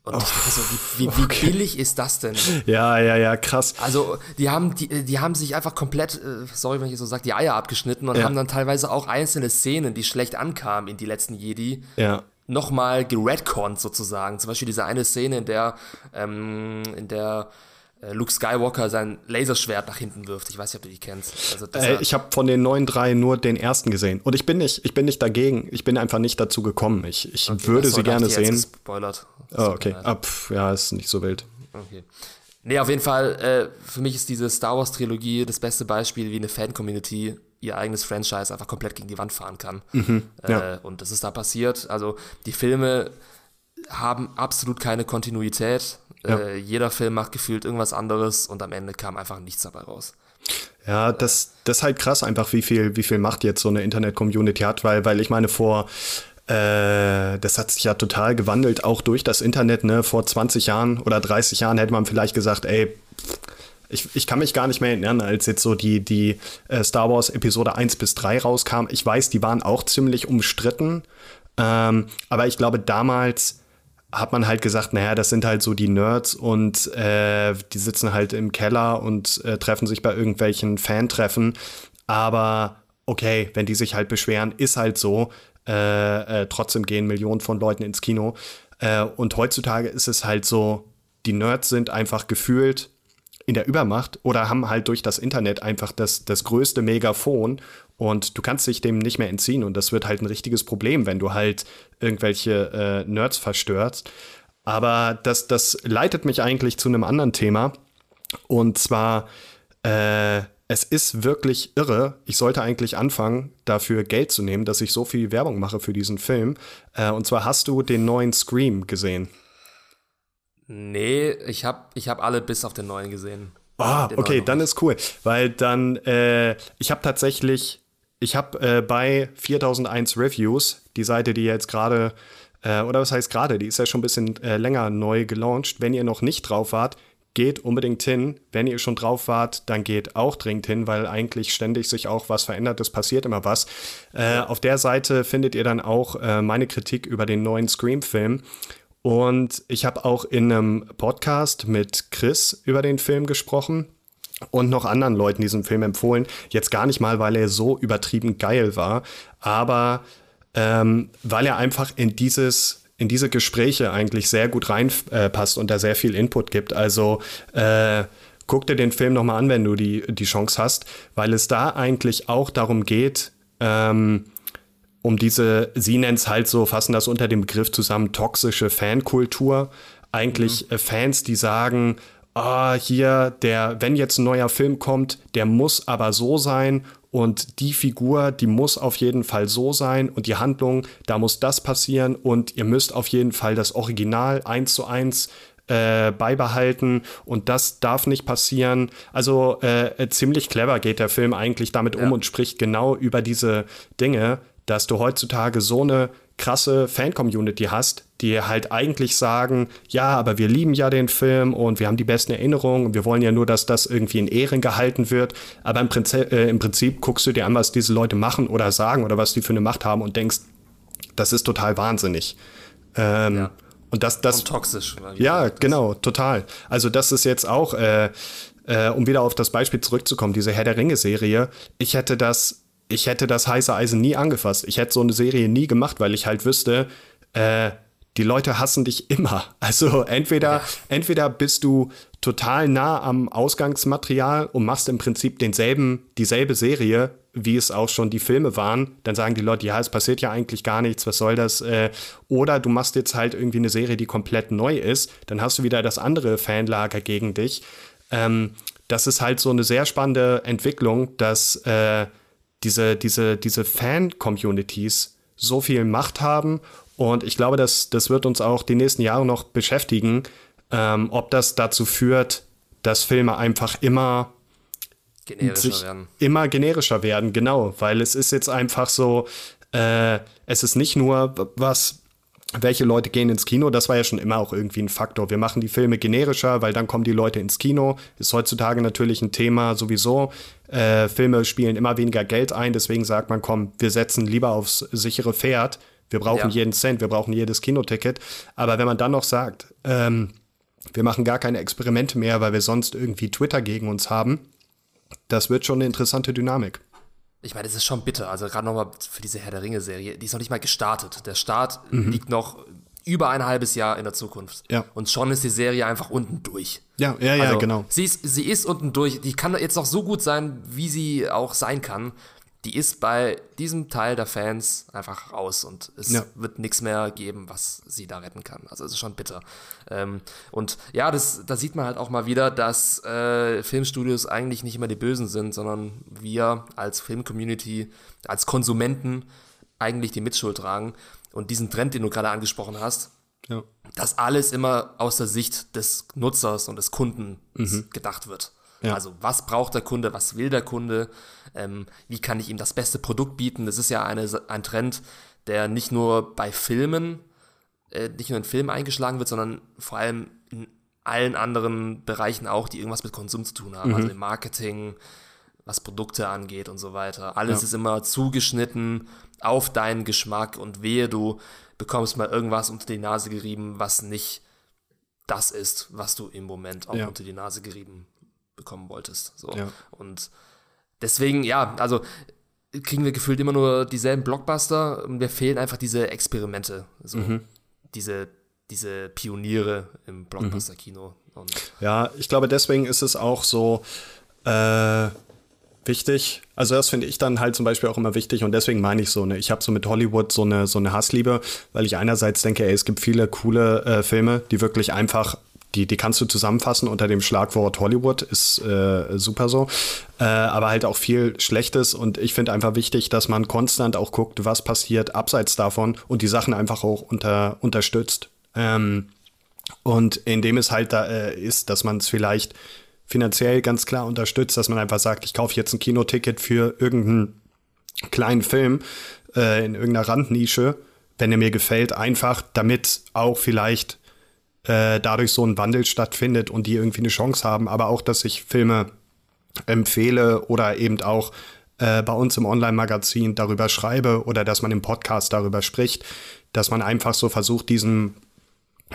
Und ich dachte so, wie, wie, wie billig ist das denn? Ja, ja, ja, krass. Also, die haben, die, die haben sich einfach komplett, äh, sorry, wenn ich so sage, die Eier abgeschnitten und Ja. haben dann teilweise auch einzelne Szenen, die schlecht ankamen in die letzten Jedi, Ja. Nochmal geredconnt sozusagen. Zum Beispiel diese eine Szene, in der, ähm, in der äh, Luke Skywalker sein Laserschwert nach hinten wirft. Ich weiß nicht, ob du die kennst. Also, Äh, ich habe von den neuen drei nur den ersten gesehen. Und ich bin nicht, ich bin nicht dagegen. Ich bin einfach nicht dazu gekommen. Ich, ich würde Achso, sie gerne sehen. Gespoilert. Oh, okay. Ah, pf, ja, ist nicht so wild. Okay. Nee, auf jeden Fall, äh, für mich ist diese Star Wars Trilogie das beste Beispiel, wie eine Fan-Community ihr eigenes Franchise einfach komplett gegen die Wand fahren kann. Mhm, ja. äh, und das ist da passiert. Also die Filme haben absolut keine Kontinuität. Ja. Äh, jeder Film macht gefühlt irgendwas anderes und am Ende kam einfach nichts dabei raus. Ja, das, das ist halt krass einfach, wie viel, wie viel Macht jetzt so eine Internet-Community hat, weil, weil ich meine, vor, äh, das hat sich ja total gewandelt, auch durch das Internet, ne, vor 20 Jahren oder 30 Jahren hätte man vielleicht gesagt, ey, ich, ich kann mich gar nicht mehr erinnern, als jetzt so die, die äh, Star Wars Episode 1 bis 3 rauskam. Ich weiß, die waren auch ziemlich umstritten, ähm, aber ich glaube, damals hat man halt gesagt, naja, das sind halt so die Nerds und äh, die sitzen halt im Keller und äh, treffen sich bei irgendwelchen Fantreffen. Aber okay, wenn die sich halt beschweren, ist halt so. Äh, äh, trotzdem gehen Millionen von Leuten ins Kino. Äh, und heutzutage ist es halt so, die Nerds sind einfach gefühlt in der Übermacht oder haben halt durch das Internet einfach das, das größte Megafon und du kannst dich dem nicht mehr entziehen und das wird halt ein richtiges Problem, wenn du halt irgendwelche äh, Nerds verstörst. Aber das, das leitet mich eigentlich zu einem anderen Thema und zwar, äh, es ist wirklich irre. Ich sollte eigentlich anfangen, dafür Geld zu nehmen, dass ich so viel Werbung mache für diesen Film. Äh, und zwar hast du den neuen Scream gesehen. Nee, ich habe ich hab alle bis auf den neuen gesehen. Ah, Den okay, dann ist cool, weil dann, äh, ich habe tatsächlich, ich habe äh, bei 4001 Reviews, die Seite, die jetzt gerade, äh, oder was heißt gerade, die ist ja schon ein bisschen äh, länger neu gelauncht. Wenn ihr noch nicht drauf wart, geht unbedingt hin. Wenn ihr schon drauf wart, dann geht auch dringend hin, weil eigentlich ständig sich auch was verändert, es passiert immer was. Äh, auf der Seite findet ihr dann auch äh, meine Kritik über den neuen Scream-Film. Und ich habe auch in einem Podcast mit Chris über den Film gesprochen und noch anderen Leuten diesen Film empfohlen. Jetzt gar nicht mal, weil er so übertrieben geil war, aber ähm, weil er einfach in dieses in diese Gespräche eigentlich sehr gut reinpasst äh, und da sehr viel Input gibt. Also äh, guck dir den Film nochmal an, wenn du die, die Chance hast, weil es da eigentlich auch darum geht, ähm, um diese, sie nennt es halt so, fassen das unter dem Begriff zusammen, toxische Fankultur. Eigentlich äh, Fans, die sagen, ah, hier, der, wenn jetzt ein neuer Film kommt, der muss aber so sein und die Figur, die muss auf jeden Fall so sein und die Handlung, da muss das passieren und ihr müsst auf jeden Fall das Original eins zu eins äh, beibehalten und das darf nicht passieren. Also äh, ziemlich clever geht der Film eigentlich damit ja. um und spricht genau über diese Dinge, dass du heutzutage so eine krasse Fan-Community hast, die halt eigentlich sagen, ja, aber wir lieben ja den Film und wir haben die besten Erinnerungen und wir wollen ja nur, dass das irgendwie in Ehren gehalten wird. Aber im Prinzip, äh, im Prinzip guckst du dir an, was diese Leute machen oder sagen oder was die für eine Macht haben und denkst, das ist total wahnsinnig. Ähm, ja. Und das, das. Und toxisch. Ja, genau, total. Also, das ist jetzt auch, äh, äh, um wieder auf das Beispiel zurückzukommen, diese Herr der Ringe-Serie. Ich hätte das, ich hätte das heiße Eisen nie angefasst. Ich hätte so eine Serie nie gemacht, weil ich halt wüsste, äh, die Leute hassen dich immer. Also entweder, ja. entweder bist du total nah am Ausgangsmaterial und machst im Prinzip denselben, dieselbe Serie, wie es auch schon die Filme waren. Dann sagen die Leute, ja, es passiert ja eigentlich gar nichts, was soll das? Äh, oder du machst jetzt halt irgendwie eine Serie, die komplett neu ist. Dann hast du wieder das andere Fanlager gegen dich. Ähm, das ist halt so eine sehr spannende Entwicklung, dass äh, diese, diese, diese Fan-Communities so viel Macht haben und ich glaube, das, das wird uns auch die nächsten Jahre noch beschäftigen, ähm, ob das dazu führt, dass Filme einfach immer generischer werden. Immer generischer werden, genau, weil es ist jetzt einfach so, äh, es ist nicht nur was, welche Leute gehen ins Kino, das war ja schon immer auch irgendwie ein Faktor. Wir machen die Filme generischer, weil dann kommen die Leute ins Kino. Ist heutzutage natürlich ein Thema sowieso. Äh, Filme spielen immer weniger Geld ein, deswegen sagt man, komm, wir setzen lieber aufs sichere Pferd wir brauchen ja. jeden Cent, wir brauchen jedes Kinoticket. Aber wenn man dann noch sagt, ähm, wir machen gar keine Experimente mehr, weil wir sonst irgendwie Twitter gegen uns haben, das wird schon eine interessante Dynamik. Ich meine, es ist schon bitter. Also gerade nochmal für diese Herr der Ringe-Serie, die ist noch nicht mal gestartet. Der Start mhm. liegt noch über ein halbes Jahr in der Zukunft. Ja. Und schon ist die Serie einfach unten durch. Ja, ja, ja, also, genau. Sie ist, sie ist unten durch. Die kann jetzt noch so gut sein, wie sie auch sein kann die ist bei diesem Teil der Fans einfach raus und es ja. wird nichts mehr geben, was sie da retten kann. Also es ist schon bitter. Ähm, und ja, das, da sieht man halt auch mal wieder, dass äh, Filmstudios eigentlich nicht immer die Bösen sind, sondern wir als Filmcommunity, als Konsumenten eigentlich die Mitschuld tragen. Und diesen Trend, den du gerade angesprochen hast, ja. dass alles immer aus der Sicht des Nutzers und des Kunden mhm. gedacht wird. Ja. Also was braucht der Kunde, was will der Kunde, ähm, wie kann ich ihm das beste Produkt bieten. Das ist ja eine, ein Trend, der nicht nur bei Filmen, äh, nicht nur in Filmen eingeschlagen wird, sondern vor allem in allen anderen Bereichen auch, die irgendwas mit Konsum zu tun haben. Mhm. Also im Marketing, was Produkte angeht und so weiter. Alles ja. ist immer zugeschnitten auf deinen Geschmack und wehe, du bekommst mal irgendwas unter die Nase gerieben, was nicht das ist, was du im Moment auch ja. unter die Nase gerieben bekommen wolltest. So. Ja. Und deswegen, ja, also kriegen wir gefühlt immer nur dieselben Blockbuster und mir fehlen einfach diese Experimente. So. Mhm. Diese, diese Pioniere im Blockbuster-Kino. Ja, ich glaube, deswegen ist es auch so äh, wichtig. Also, das finde ich dann halt zum Beispiel auch immer wichtig und deswegen meine ich so, ne, ich habe so mit Hollywood so eine, so eine Hassliebe, weil ich einerseits denke, ey, es gibt viele coole äh, Filme, die wirklich einfach die, die kannst du zusammenfassen unter dem Schlagwort Hollywood, ist äh, super so. Äh, aber halt auch viel Schlechtes und ich finde einfach wichtig, dass man konstant auch guckt, was passiert abseits davon und die Sachen einfach auch unter, unterstützt. Ähm, und indem es halt da äh, ist, dass man es vielleicht finanziell ganz klar unterstützt, dass man einfach sagt, ich kaufe jetzt ein Kinoticket für irgendeinen kleinen Film äh, in irgendeiner Randnische, wenn er mir gefällt, einfach damit auch vielleicht äh, dadurch so ein Wandel stattfindet und die irgendwie eine Chance haben, aber auch, dass ich Filme empfehle oder eben auch äh, bei uns im Online-Magazin darüber schreibe oder dass man im Podcast darüber spricht, dass man einfach so versucht, diesem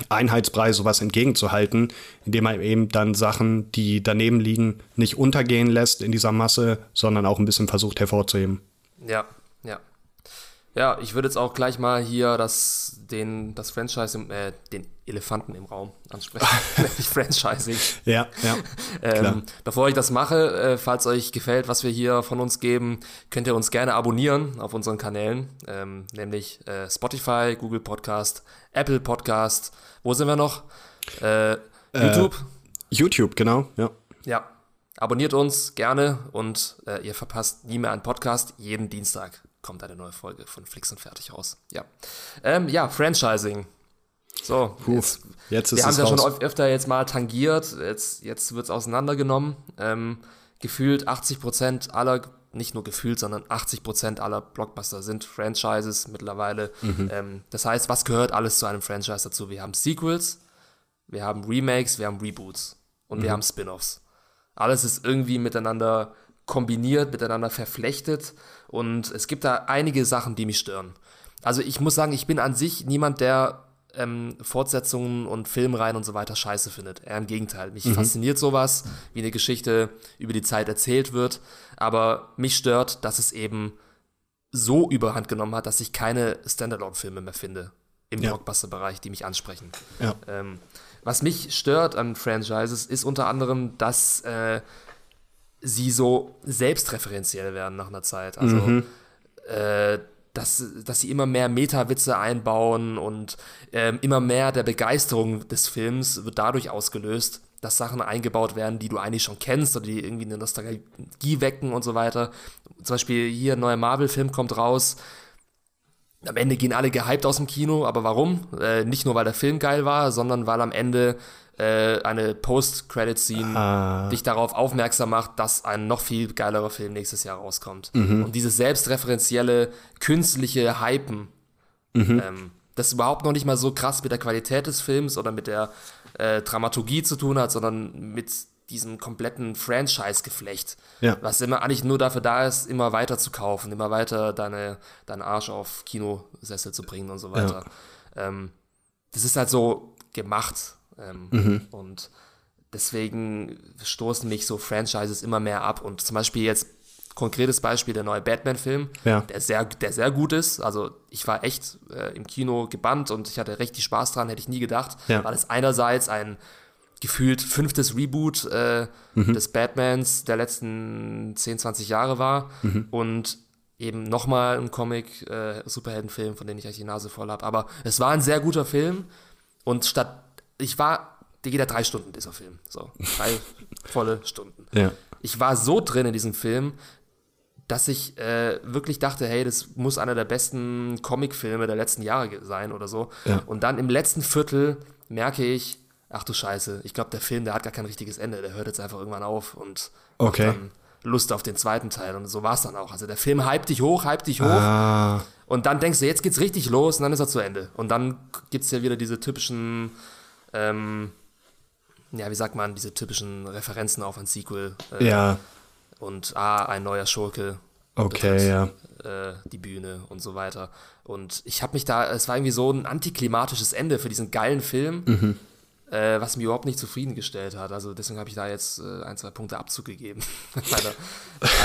Einheitsbrei sowas entgegenzuhalten, indem man eben dann Sachen, die daneben liegen, nicht untergehen lässt in dieser Masse, sondern auch ein bisschen versucht hervorzuheben. Ja, ja. Ich würde jetzt auch gleich mal hier das, den, das Franchise, äh, den Elefanten im Raum ansprechen, nämlich Franchising. Ja, ja. ähm, bevor ich das mache, äh, falls euch gefällt, was wir hier von uns geben, könnt ihr uns gerne abonnieren auf unseren Kanälen, ähm, nämlich äh, Spotify, Google Podcast, Apple Podcast. Wo sind wir noch? Äh, äh YouTube? YouTube, genau, ja. Ja. Abonniert uns gerne und äh, ihr verpasst nie mehr einen Podcast jeden Dienstag kommt eine neue Folge von Flix und Fertig raus. Ja, ähm, ja Franchising. So, Puh, jetzt, jetzt ist wir haben es ja raus. schon öfter jetzt mal tangiert, jetzt, jetzt wird es auseinandergenommen. Ähm, gefühlt 80% aller, nicht nur gefühlt, sondern 80% aller Blockbuster sind Franchises mittlerweile. Mhm. Ähm, das heißt, was gehört alles zu einem Franchise dazu? Wir haben Sequels, wir haben Remakes, wir haben Reboots und Mhm. wir haben Spin-offs. Alles ist irgendwie miteinander kombiniert, miteinander verflechtet und es gibt da einige Sachen, die mich stören. Also ich muss sagen, ich bin an sich niemand, der ähm, Fortsetzungen und Filmreihen und so weiter scheiße findet. Eher im Gegenteil. Mich fasziniert sowas, wie eine Geschichte über die Zeit erzählt wird. Aber mich stört, dass es eben so überhand genommen hat, dass ich keine Standalone-Filme mehr finde im Ja. Blockbuster-Bereich, die mich ansprechen. Ja. Ähm, was mich stört an Franchises ist unter anderem, dass äh, sie so selbstreferenziell werden nach einer Zeit. Also, äh, dass, dass sie immer mehr Meta-Witze einbauen und ähm, immer mehr der Begeisterung des Films wird dadurch ausgelöst, dass Sachen eingebaut werden, die du eigentlich schon kennst oder die irgendwie eine Nostalgie wecken und so weiter. Zum Beispiel hier ein neuer Marvel-Film kommt raus. Am Ende gehen alle gehypt aus dem Kino, aber warum? Äh, nicht nur, weil der Film geil war, sondern weil am Ende äh, eine Post-Credit-Scene Ah. dich darauf aufmerksam macht, dass ein noch viel geilerer Film nächstes Jahr rauskommt. Mhm. Und dieses selbstreferenzielle, künstliche Hypen, Mhm. ähm, das überhaupt noch nicht mal so krass mit der Qualität des Films oder mit der äh, Dramaturgie zu tun hat, sondern mit diesem kompletten Franchise-Geflecht, Ja. was immer eigentlich nur dafür da ist, immer weiter zu kaufen, immer weiter deine, deinen Arsch auf Kinosessel zu bringen und so weiter. Ähm, das ist halt so gemacht. Ähm, Mhm. Und deswegen stoßen mich so Franchises immer mehr ab. Und zum Beispiel jetzt konkretes Beispiel der neue Batman-Film, Ja. der, sehr, der sehr gut ist. Also ich war echt äh, im Kino gebannt und ich hatte richtig Spaß dran, hätte ich nie gedacht, Ja. weil es einerseits ein gefühlt fünftes Reboot äh, des Batmans der letzten 10, 20 Jahre war und eben nochmal ein Comic, äh, Superheldenfilm, von dem ich eigentlich die Nase voll habe. Aber es war ein sehr guter Film und statt, ich war, der geht ja drei Stunden, dieser Film. So, drei volle Stunden. Ja. Ich war so drin in diesem Film, dass ich äh, wirklich dachte, hey, das muss einer der besten Comicfilme der letzten Jahre sein oder so. Ja. Und dann im letzten Viertel merke ich, ach du Scheiße, ich glaube, der Film, der hat gar kein richtiges Ende, der hört jetzt einfach irgendwann auf und Okay. dann Lust auf den zweiten Teil. Und so war es dann auch. Also der Film hypt dich hoch, hypt dich hoch. Ah. Und dann denkst du, jetzt geht's richtig los und dann ist er zu Ende. Und dann gibt's ja wieder diese typischen, ähm, ja, wie sagt man, diese typischen Referenzen auf ein Sequel. Äh, Ja. Und ah, ein neuer Schurke. Okay, ja. Äh, die Bühne und so weiter. Und ich habe mich da, es war irgendwie so ein antiklimatisches Ende für diesen geilen Film, Mhm. äh, was mich überhaupt nicht zufriedengestellt hat. Also deswegen habe ich da jetzt äh, ein, zwei Punkte Abzug gegeben. Meiner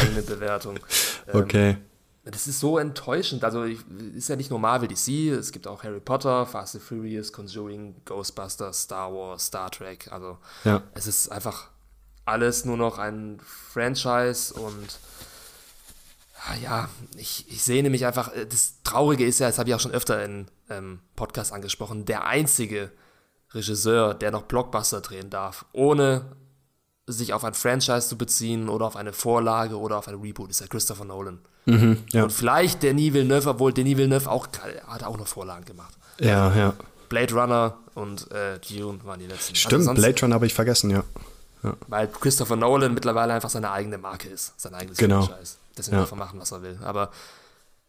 eigenen Bewertung. Ähm, Okay. Das ist so enttäuschend. Also, ich, ist ja nicht nur Marvel DC, es gibt auch Harry Potter, Fast and Furious, Conjuring, Ghostbusters, Star Wars, Star Trek. Also, Ja. es ist einfach alles nur noch ein Franchise und ja, ich, ich sehne mich einfach. äh, Das Traurige ist ja, das habe ich auch schon öfter in ähm, Podcasts angesprochen, der einzige Regisseur, der noch Blockbuster drehen darf, ohne sich auf ein Franchise zu beziehen oder auf eine Vorlage oder auf ein Reboot, ist ja Christopher Nolan. Mhm. Ja. Und vielleicht Denis Villeneuve, obwohl Denis Villeneuve auch hat auch noch Vorlagen gemacht. Ja, ja. Blade Runner und äh, Dune waren die letzten. Stimmt, Also Blade Runner habe ich vergessen, ja. Weil Christopher Nolan mittlerweile einfach seine eigene Marke ist, sein eigenes Genau. Franchise. Deswegen Ja. darf er machen, was er will. Aber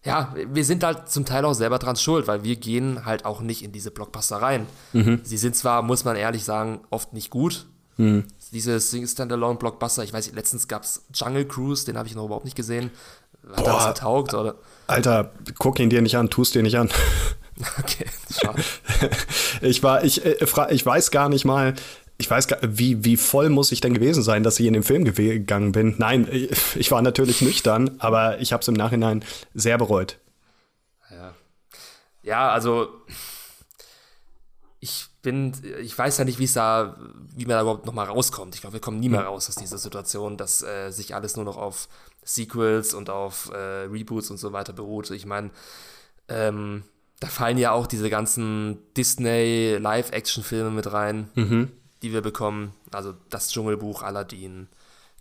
ja, wir sind halt zum Teil auch selber dran schuld, weil wir gehen halt auch nicht in diese Blockbuster rein. Mhm. Sie sind zwar, muss man ehrlich sagen, oft nicht gut. Mhm. Diese Standalone-Blockbuster, ich weiß nicht, letztens gab es Jungle Cruise, den habe ich noch überhaupt nicht gesehen. Hat er Boah. was getaugt, oder? Alter, guck ihn dir nicht an, tust dir nicht an. Okay, schade. Ich war, ich, äh, ich weiß gar nicht mal, ich weiß gar, wie, wie voll muss ich denn gewesen sein, dass ich in den Film gegangen bin. Nein, ich, war natürlich nüchtern, aber ich habe es im Nachhinein sehr bereut. Ja. Ja, also bin, ich weiß ja nicht, wie es da, wie man da überhaupt noch mal rauskommt. Ich glaube, wir kommen nie mehr raus aus dieser Situation, dass äh, sich alles nur noch auf Sequels und auf äh, Reboots und so weiter beruht. Ich meine, ähm, da fallen ja auch diese ganzen Disney Live-Action-Filme mit rein, die wir bekommen. Also das Dschungelbuch, Aladdin,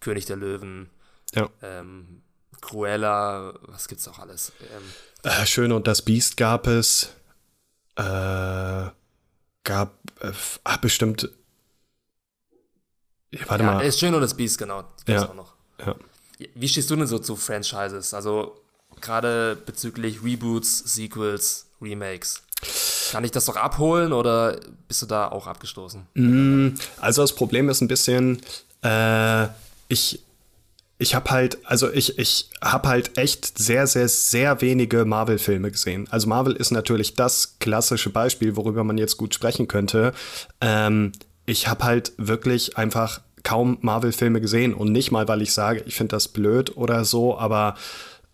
König der Löwen, Ja. ähm, Cruella, was gibt's auch alles? Ähm, Äh, Schön und das Biest gab es. Äh, gab, äh, ah, bestimmt. Ja, warte ja, mal. Ist schön und das Beast, genau. Ja. Ja. Wie stehst du denn so zu Franchises? Also gerade bezüglich Reboots, Sequels, Remakes. Kann ich das doch abholen oder bist du da auch abgestoßen? Mm, also das Problem ist ein bisschen, äh, ich ich habe halt, also ich, ich habe halt echt sehr, sehr, sehr wenige Marvel-Filme gesehen. Also Marvel ist natürlich das klassische Beispiel, worüber man jetzt gut sprechen könnte. Ähm, ich habe halt wirklich einfach kaum Marvel-Filme gesehen und nicht mal, weil ich sage, ich finde das blöd oder so, aber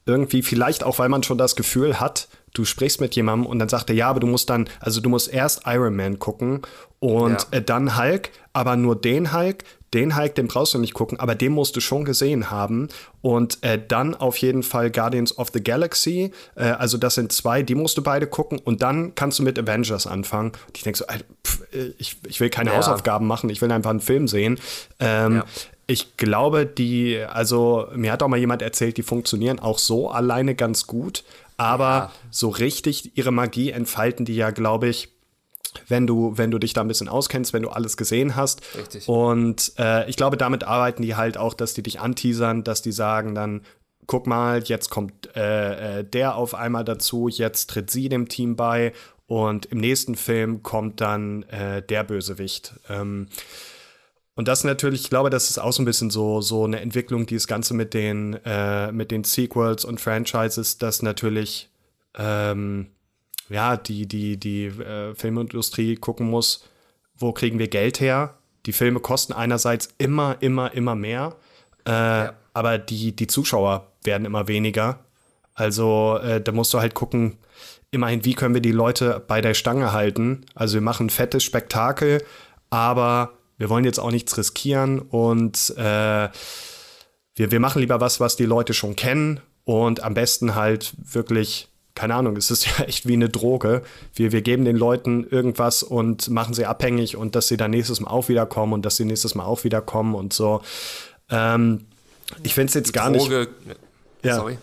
irgendwie vielleicht auch, weil man schon das Gefühl hat, du sprichst mit jemandem und dann sagt er, ja, aber du musst dann, also du musst erst Iron Man gucken und ja. Äh, dann Hulk, aber nur den Hulk, den Hulk, den brauchst du nicht gucken, aber den musst du schon gesehen haben. Und äh, dann auf jeden Fall Guardians of the Galaxy. Äh, also das sind zwei, die musst du beide gucken. Und dann kannst du mit Avengers anfangen. Und ich denke so, pff, äh, ich, ich will keine ja. Hausaufgaben machen, ich will einfach einen Film sehen. Ähm, ja. Ich glaube, die, also mir hat auch mal jemand erzählt, die funktionieren auch so alleine ganz gut. Aber ja. so richtig ihre Magie entfalten die ja, glaube ich, wenn du, wenn du dich da ein bisschen auskennst, wenn du alles gesehen hast. Richtig. Und äh, ich glaube, damit arbeiten die halt auch, dass die dich anteasern, dass die sagen dann, guck mal, jetzt kommt äh, äh, der auf einmal dazu, jetzt tritt sie dem Team bei und im nächsten Film kommt dann äh, der Bösewicht. Ähm, und das natürlich, ich glaube, das ist auch so ein bisschen so, so eine Entwicklung, die das Ganze mit den, äh, mit den Sequels und Franchises, das natürlich ähm, ja, die, die, die äh, Filmindustrie gucken muss, wo kriegen wir Geld her? Die Filme kosten einerseits immer, immer, immer mehr, äh, ja. aber die, die Zuschauer werden immer weniger. Also äh, da musst du halt gucken, immerhin, wie können wir die Leute bei der Stange halten? Also wir machen ein fettes Spektakel, aber wir wollen jetzt auch nichts riskieren und äh, wir, wir machen lieber was, was die Leute schon kennen und am besten halt wirklich keine Ahnung, es ist ja echt wie eine Droge. Wir, wir geben den Leuten irgendwas und machen sie abhängig und dass sie dann nächstes Mal auch wieder kommen und dass sie nächstes Mal auch wieder kommen und so. Ähm, ich finde es jetzt gar Droge, nicht. Ja, sorry.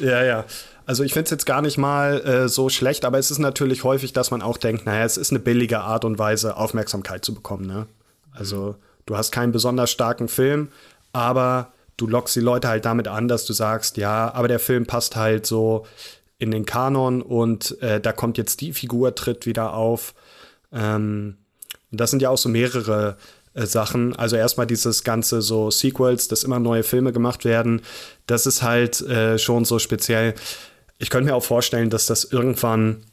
Ja, ja. Also ich finde es jetzt gar nicht mal äh, so schlecht, aber es ist natürlich häufig, dass man auch denkt, naja, es ist eine billige Art und Weise, Aufmerksamkeit zu bekommen. Ne? Also du hast keinen besonders starken Film, aber du lockst die Leute halt damit an, dass du sagst, ja, aber der Film passt halt so in den Kanon und äh, da kommt jetzt die Figur, tritt wieder auf. Ähm, und das sind ja auch so mehrere äh, Sachen. Also erstmal dieses ganze so Sequels, dass immer neue Filme gemacht werden. Das ist halt äh, schon so speziell. Ich könnte mir auch vorstellen, dass das irgendwann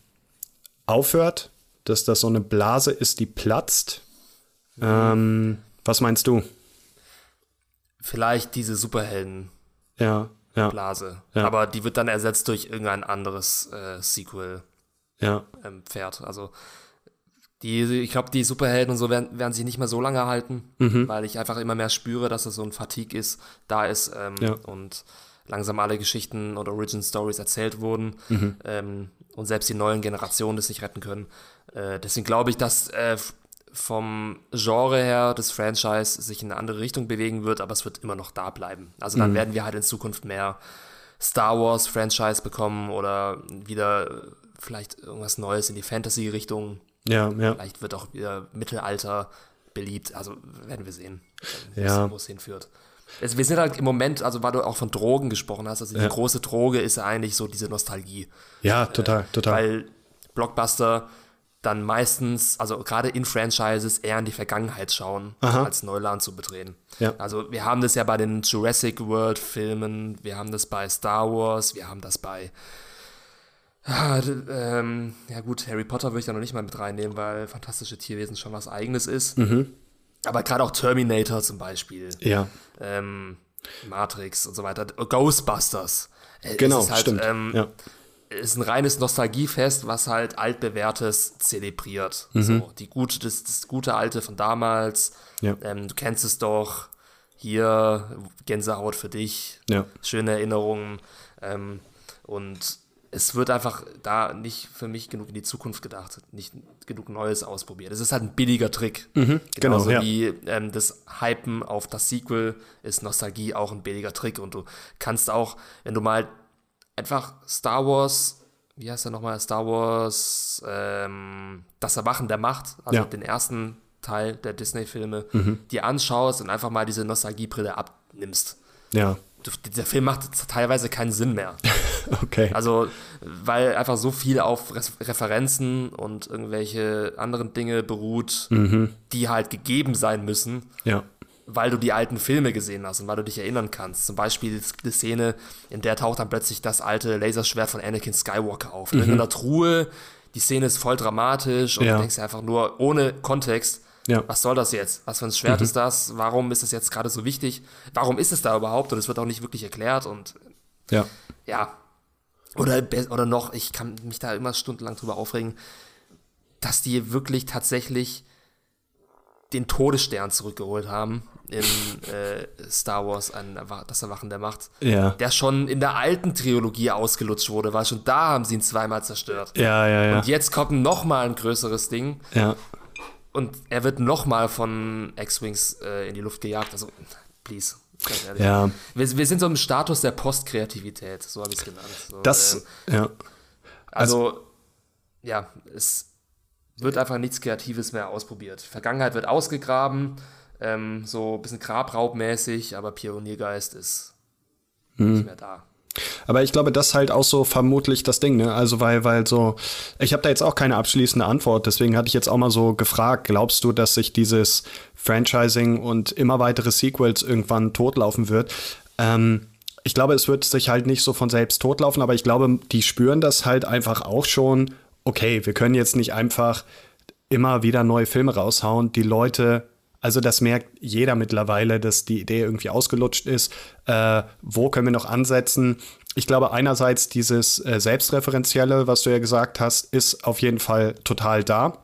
aufhört, dass das so eine Blase ist, die platzt. Mhm. Ähm, was meinst du? Vielleicht diese Superhelden. Ja ja. Blase. Ja. Aber die wird dann ersetzt durch irgendein anderes äh, Sequel. Ja. Ähm. Also die, ich glaube, die Superhelden und so werden, werden sich nicht mehr so lange halten, mhm. weil ich einfach immer mehr spüre, dass es so ein Fatigue ist, da ist ähm, und langsam alle Geschichten und Origin Stories erzählt wurden mhm. ähm, und selbst die neuen Generationen das nicht retten können. Äh, deswegen glaube ich, dass äh, vom Genre her des Franchise sich in eine andere Richtung bewegen wird, aber es wird immer noch da bleiben. Also dann mhm. werden wir halt in Zukunft mehr Star Wars Franchise bekommen oder wieder vielleicht irgendwas Neues in die Fantasy-Richtung. Ja, ja. Vielleicht wird auch wieder Mittelalter beliebt. Also werden wir sehen, ja. wo es hinführt. Also wir sind halt im Moment, also weil du auch von Drogen gesprochen hast, also die ja. große Droge ist ja eigentlich so diese Nostalgie. Ja, total, äh, total. Weil Blockbuster dann meistens, also gerade in Franchises, eher in die Vergangenheit schauen, Aha. als Neuland zu betreten. Ja. Also wir haben das ja bei den Jurassic World Filmen, wir haben das bei Star Wars, wir haben das bei ja, ähm, ja gut, Harry Potter würde ich da noch nicht mal mit reinnehmen, weil fantastische Tierwesen schon was eigenes ist. Mhm. Aber gerade auch Terminator zum Beispiel. Ja. Ähm, Matrix und so weiter. Ghostbusters. Genau, halt, stimmt. Ähm, ja ist ein reines Nostalgiefest, was halt altbewährtes zelebriert. Mhm. So, die gute, das, das, gute Alte von damals. Ja. Ähm, du kennst es doch. Hier Gänsehaut für dich. Ja. Schöne Erinnerungen. Ähm, und es wird einfach da nicht für mich genug in die Zukunft gedacht, nicht genug Neues ausprobiert. Es ist halt ein billiger Trick. Mhm, genau, Genauso ja. wie ähm, das Hypen auf das Sequel ist Nostalgie auch ein billiger Trick. Und du kannst auch, wenn du mal einfach Star Wars wie heißt der nochmal, Star Wars, ähm, Das Erwachen der Macht, also Ja. den ersten Teil der Disney-Filme, Mhm. die anschaust und einfach mal diese Nostalgiebrille abnimmst. Ja, dieser Film macht teilweise keinen Sinn mehr. okay. Also, weil einfach so viel auf Referenzen und irgendwelche anderen Dinge beruht, die halt gegeben sein müssen, ja. Weil du die alten Filme gesehen hast und weil du dich erinnern kannst. Zum Beispiel die Szene, in der taucht dann plötzlich das alte Laserschwert von Anakin Skywalker auf. In irgendeiner Truhe, die Szene ist voll dramatisch und Ja. du denkst einfach nur ohne Kontext, Ja. was soll das jetzt? Was für ein Schwert ist das? Warum ist es jetzt gerade so wichtig? Warum ist es da überhaupt? Und es wird auch nicht wirklich erklärt und Ja. ja. Oder, oder noch, ich kann mich da immer stundenlang drüber aufregen, dass die wirklich tatsächlich den Todesstern zurückgeholt haben in äh, Star Wars, ein, Erwa- das Erwachen der Macht. Ja. Der schon in der alten Trilogie ausgelutscht wurde, weil schon da haben sie ihn zweimal zerstört. Ja, ja, ja. Und jetzt kommt noch mal ein größeres Ding Ja. und er wird noch mal von X-Wings äh, in die Luft gejagt. Also, please. Ja. Wir, wir sind so im Status der Postkreativität, so habe ich es genannt. So, Das, ähm, ja. also, ja, es wird einfach nichts Kreatives mehr ausprobiert. Vergangenheit wird ausgegraben, ähm, so ein bisschen Grabraubmäßig, aber Pioniergeist ist Hm. nicht mehr da. Aber ich glaube, das ist halt auch so vermutlich das Ding, ne? Also weil, weil so, ich habe da jetzt auch keine abschließende Antwort, deswegen hatte ich jetzt auch mal so gefragt, glaubst du, dass sich dieses Franchising und immer weitere Sequels irgendwann totlaufen wird? Ähm, ich glaube, es wird sich halt nicht so von selbst totlaufen, aber ich glaube, die spüren das halt einfach auch schon, okay, wir können jetzt nicht einfach immer wieder neue Filme raushauen. Die Leute, also das merkt jeder mittlerweile, dass die Idee irgendwie ausgelutscht ist. Äh, wo können wir noch ansetzen? Ich glaube, einerseits dieses äh, Selbstreferenzielle, was du ja gesagt hast, ist auf jeden Fall total da.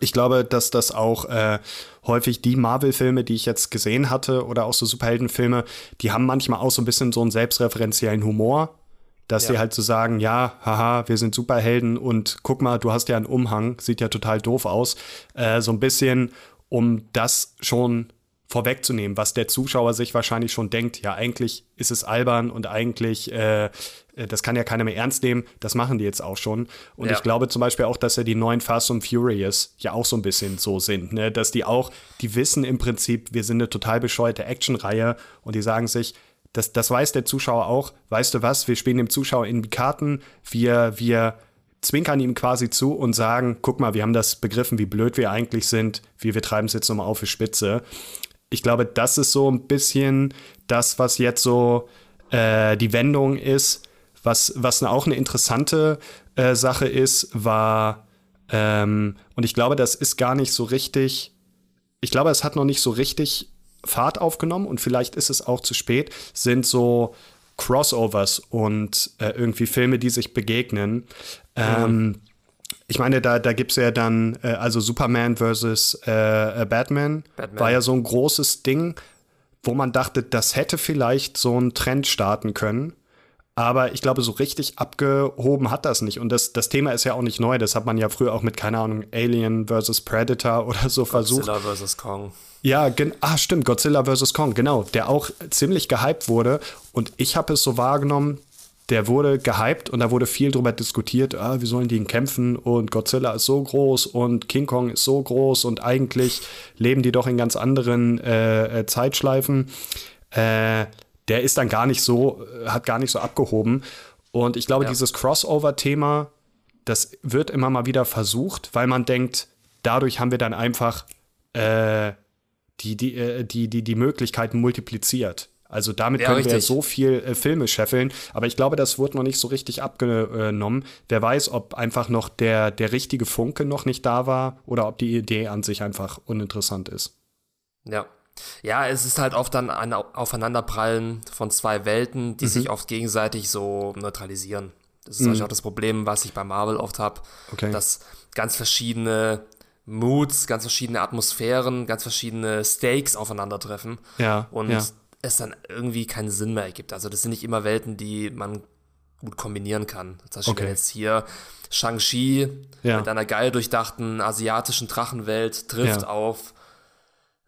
Ich glaube, dass das auch äh, häufig die Marvel-Filme, die ich jetzt gesehen hatte, oder auch so Superheldenfilme, die haben manchmal auch so ein bisschen so einen selbstreferenziellen Humor, dass Ja. die halt so sagen, ja, haha, wir sind Superhelden und guck mal, du hast ja einen Umhang, sieht ja total doof aus. Äh, so ein bisschen, um das schon vorwegzunehmen, was der Zuschauer sich wahrscheinlich schon denkt, ja, eigentlich ist es albern und eigentlich, äh, äh, das kann ja keiner mehr ernst nehmen, das machen die jetzt auch schon. Und Ja. ich glaube zum Beispiel auch, dass ja die neuen Fast and Furious ja auch so ein bisschen so sind, ne? dass die auch, die wissen im Prinzip, wir sind eine total bescheuerte Actionreihe und die sagen sich, das, das weiß der Zuschauer auch, weißt du was, wir spielen dem Zuschauer in die Karten, wir, wir zwinkern ihm quasi zu und sagen, guck mal, wir haben das begriffen, wie blöd wir eigentlich sind, wir, wir treiben es jetzt nochmal auf die Spitze. Ich glaube, das ist so ein bisschen das, was jetzt so äh, die Wendung ist. Was, was auch eine interessante äh, Sache ist, war, ähm, und ich glaube, das ist gar nicht so richtig, ich glaube, es hat noch nicht so richtig Fahrt aufgenommen und vielleicht ist es auch zu spät, sind so Crossovers und äh, irgendwie Filme, die sich begegnen. Ähm, ich meine, da, da gibt es ja dann, äh, also Superman versus äh, äh, Batman, Batman. war ja so ein großes Ding, wo man dachte, das hätte vielleicht so einen Trend starten können. Aber ich glaube, so richtig abgehoben hat das nicht. Und das, das Thema ist ja auch nicht neu. Das hat man ja früher auch mit, keine Ahnung, Alien versus Predator oder so versucht. Godzilla vs. Kong. Ja, ah, stimmt, Godzilla vs. Kong, genau, der auch ziemlich gehypt wurde. Und ich habe es so wahrgenommen, der wurde gehypt und da wurde viel drüber diskutiert, ah, wie sollen die ihn kämpfen und Godzilla ist so groß und King Kong ist so groß und eigentlich leben die doch in ganz anderen äh, äh, Zeitschleifen. Äh, der ist dann gar nicht so, äh, hat gar nicht so abgehoben. Und ich glaube, Ja. dieses Crossover-Thema, das wird immer mal wieder versucht, weil man denkt, dadurch haben wir dann einfach äh, die, die, äh, die, die, die Möglichkeiten multipliziert. Also damit Ja, können wir richtig. so viel äh, Filme scheffeln, aber ich glaube, das wurde noch nicht so richtig abgenommen. Wer weiß, ob einfach noch der, der richtige Funke noch nicht da war oder ob die Idee an sich einfach uninteressant ist. Ja. Ja, es ist halt oft dann ein Au- Aufeinanderprallen von zwei Welten, Mhm. die sich oft gegenseitig so neutralisieren. Das ist natürlich auch das Problem, was ich bei Marvel oft habe, Okay. dass ganz verschiedene Moods, ganz verschiedene Atmosphären, ganz verschiedene Stakes aufeinandertreffen Ja, und ja. es dann irgendwie keinen Sinn mehr ergibt. Also das sind nicht immer Welten, die man gut kombinieren kann. Zum Beispiel Okay. wenn jetzt hier Shang-Chi Ja. mit einer geil durchdachten asiatischen Drachenwelt trifft Ja. auf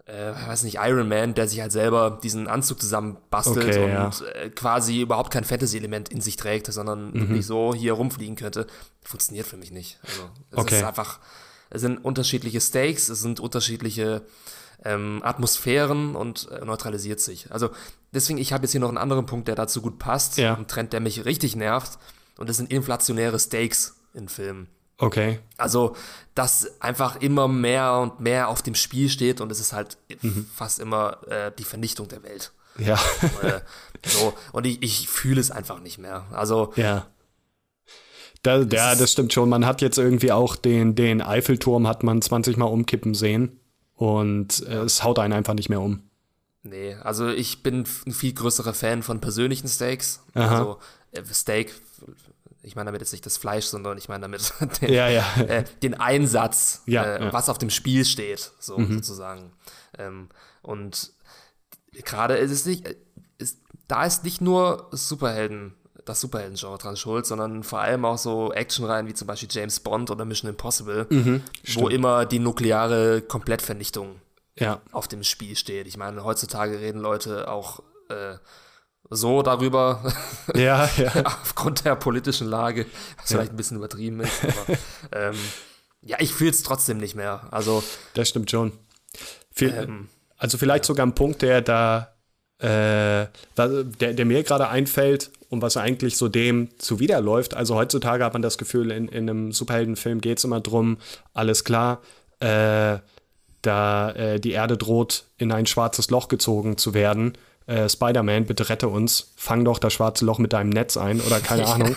äh, weiß nicht, Iron Man, der sich halt selber diesen Anzug zusammenbastelt Okay, und ja. äh, quasi überhaupt kein Fantasy-Element in sich trägt, sondern Mhm. wirklich so hier rumfliegen könnte, funktioniert für mich nicht. Also es Okay. ist einfach, es sind unterschiedliche Stakes, es sind unterschiedliche ähm, Atmosphären und äh, neutralisiert sich. Also deswegen, ich habe jetzt hier noch einen anderen Punkt, der dazu gut passt, Ja. ein Trend, der mich richtig nervt, und das sind inflationäre Stakes in Filmen. Okay. Also, dass einfach immer mehr und mehr auf dem Spiel steht und es ist halt Mhm. fast immer äh, die Vernichtung der Welt. Ja. äh, so, und ich, ich fühle es einfach nicht mehr. Also, Ja. Da, ja, das stimmt schon. Man hat jetzt irgendwie auch den, den Eiffelturm hat man 20 Mal umkippen sehen und äh, es haut einen einfach nicht mehr um. nee, also ich bin ein viel größerer Fan von persönlichen Steaks. Aha. Also, äh, Steak, ich meine damit jetzt nicht das Fleisch, sondern ich meine damit den, Ja, ja. äh, den Einsatz, Ja, äh, ja. Mhm. was auf dem Spiel steht, so sozusagen. Ähm, und gerade ist es nicht, ist, da ist nicht nur Superhelden, das Superhelden-Genre dran schuld, sondern vor allem auch so Actionreihen wie zum Beispiel James Bond oder Mission Impossible, Mhm, wo immer die nukleare Komplettvernichtung Ja. auf dem Spiel steht. Ich meine, heutzutage reden Leute auch äh, so darüber, Ja, ja. aufgrund der politischen Lage, was vielleicht ein bisschen übertrieben ist. Aber, ähm, ja, ich fühle es trotzdem nicht mehr. Also, Das stimmt schon. Viel, ähm, also vielleicht sogar ein Punkt, der da, äh, der, der mir gerade einfällt und was eigentlich so dem zuwiderläuft. Also heutzutage hat man das Gefühl, in, in einem Superheldenfilm geht es immer drum, alles klar, äh, da äh, die Erde droht, in ein schwarzes Loch gezogen zu werden. Äh, Spider-Man, bitte rette uns, fang doch das schwarze Loch mit deinem Netz ein oder keine Ahnung.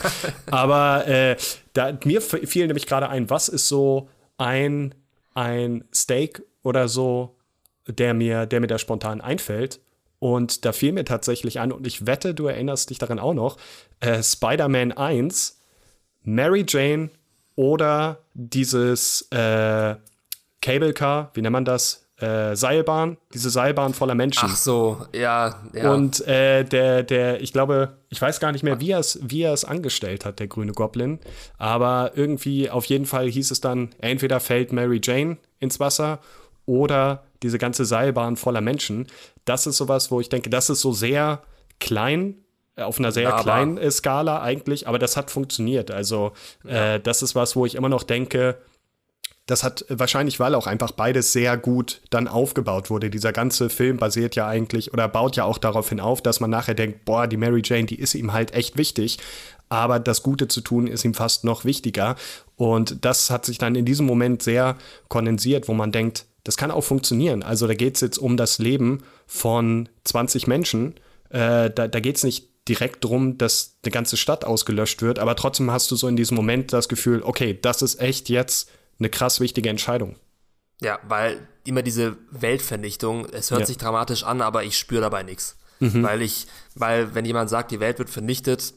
Aber äh, da, mir fiel nämlich gerade ein, was ist so ein, ein Steak oder so, der mir, der mir da spontan einfällt. Und da fiel mir tatsächlich ein, und ich wette, du erinnerst dich daran auch noch, äh, Spider-Man 1, Mary Jane oder dieses äh, Cable Car, wie nennt man das? Äh, Seilbahn, diese Seilbahn voller Menschen. ach so, ja, ja. Und äh, der, der, ich glaube, ich weiß gar nicht mehr, wie er es, wie er es angestellt hat, der grüne Goblin. Aber irgendwie, auf jeden Fall hieß es dann, entweder fällt Mary Jane ins Wasser oder diese ganze Seilbahn voller Menschen. Das ist sowas, wo ich denke, das ist so sehr klein, äh, auf einer sehr Aber- kleinen äh, Skala eigentlich, aber das hat funktioniert. Also, äh, das ist was, wo ich immer noch denke, das hat wahrscheinlich, weil auch einfach beides sehr gut dann aufgebaut wurde. Dieser ganze Film basiert ja eigentlich oder baut ja auch darauf hin auf, dass man nachher denkt, boah, die Mary Jane, die ist ihm halt echt wichtig. Aber das Gute zu tun ist ihm fast noch wichtiger. Und das hat sich dann in diesem Moment sehr kondensiert, wo man denkt, das kann auch funktionieren. Also da geht es jetzt um das Leben von 20 Menschen. Äh, da da geht es nicht direkt drum, dass eine ganze Stadt ausgelöscht wird, aber trotzdem hast du so in diesem Moment das Gefühl, okay, das ist echt jetzt eine krass wichtige Entscheidung. Ja, weil immer diese Weltvernichtung, es hört Ja. sich dramatisch an, aber ich spüre dabei nichts. Weil ich, weil wenn jemand sagt, die Welt wird vernichtet,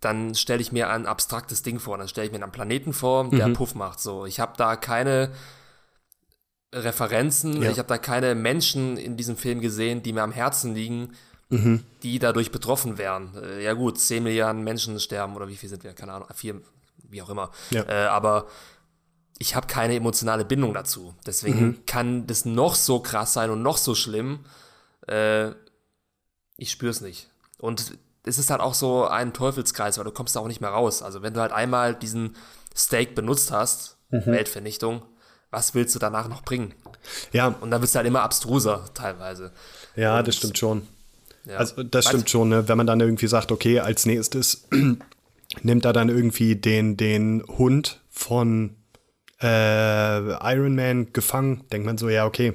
dann stelle ich mir ein abstraktes Ding vor. Dann stelle ich mir einen Planeten vor, der Puff macht. So, ich habe da keine Referenzen, Ja. ich habe da keine Menschen in diesem Film gesehen, die mir am Herzen liegen, die dadurch betroffen wären. Äh, ja gut, 10 Milliarden Menschen sterben oder wie viel sind wir? Keine Ahnung, vier, wie auch immer. Ja. Äh, aber ich habe keine emotionale Bindung dazu. Deswegen kann das noch so krass sein und noch so schlimm. Äh, ich spüre es nicht. Und es ist halt auch so ein Teufelskreis, weil du kommst da auch nicht mehr raus. Also wenn du halt einmal diesen Steak benutzt hast, Weltvernichtung, was willst du danach noch bringen? Ja, Und dann wird es halt immer abstruser teilweise. ja, das stimmt schon. Ja. Also das Weiß- stimmt schon, ne? wenn man dann irgendwie sagt, okay, als nächstes nimmt er dann irgendwie den, den Hund von äh, Iron Man gefangen, denkt man so, ja, okay.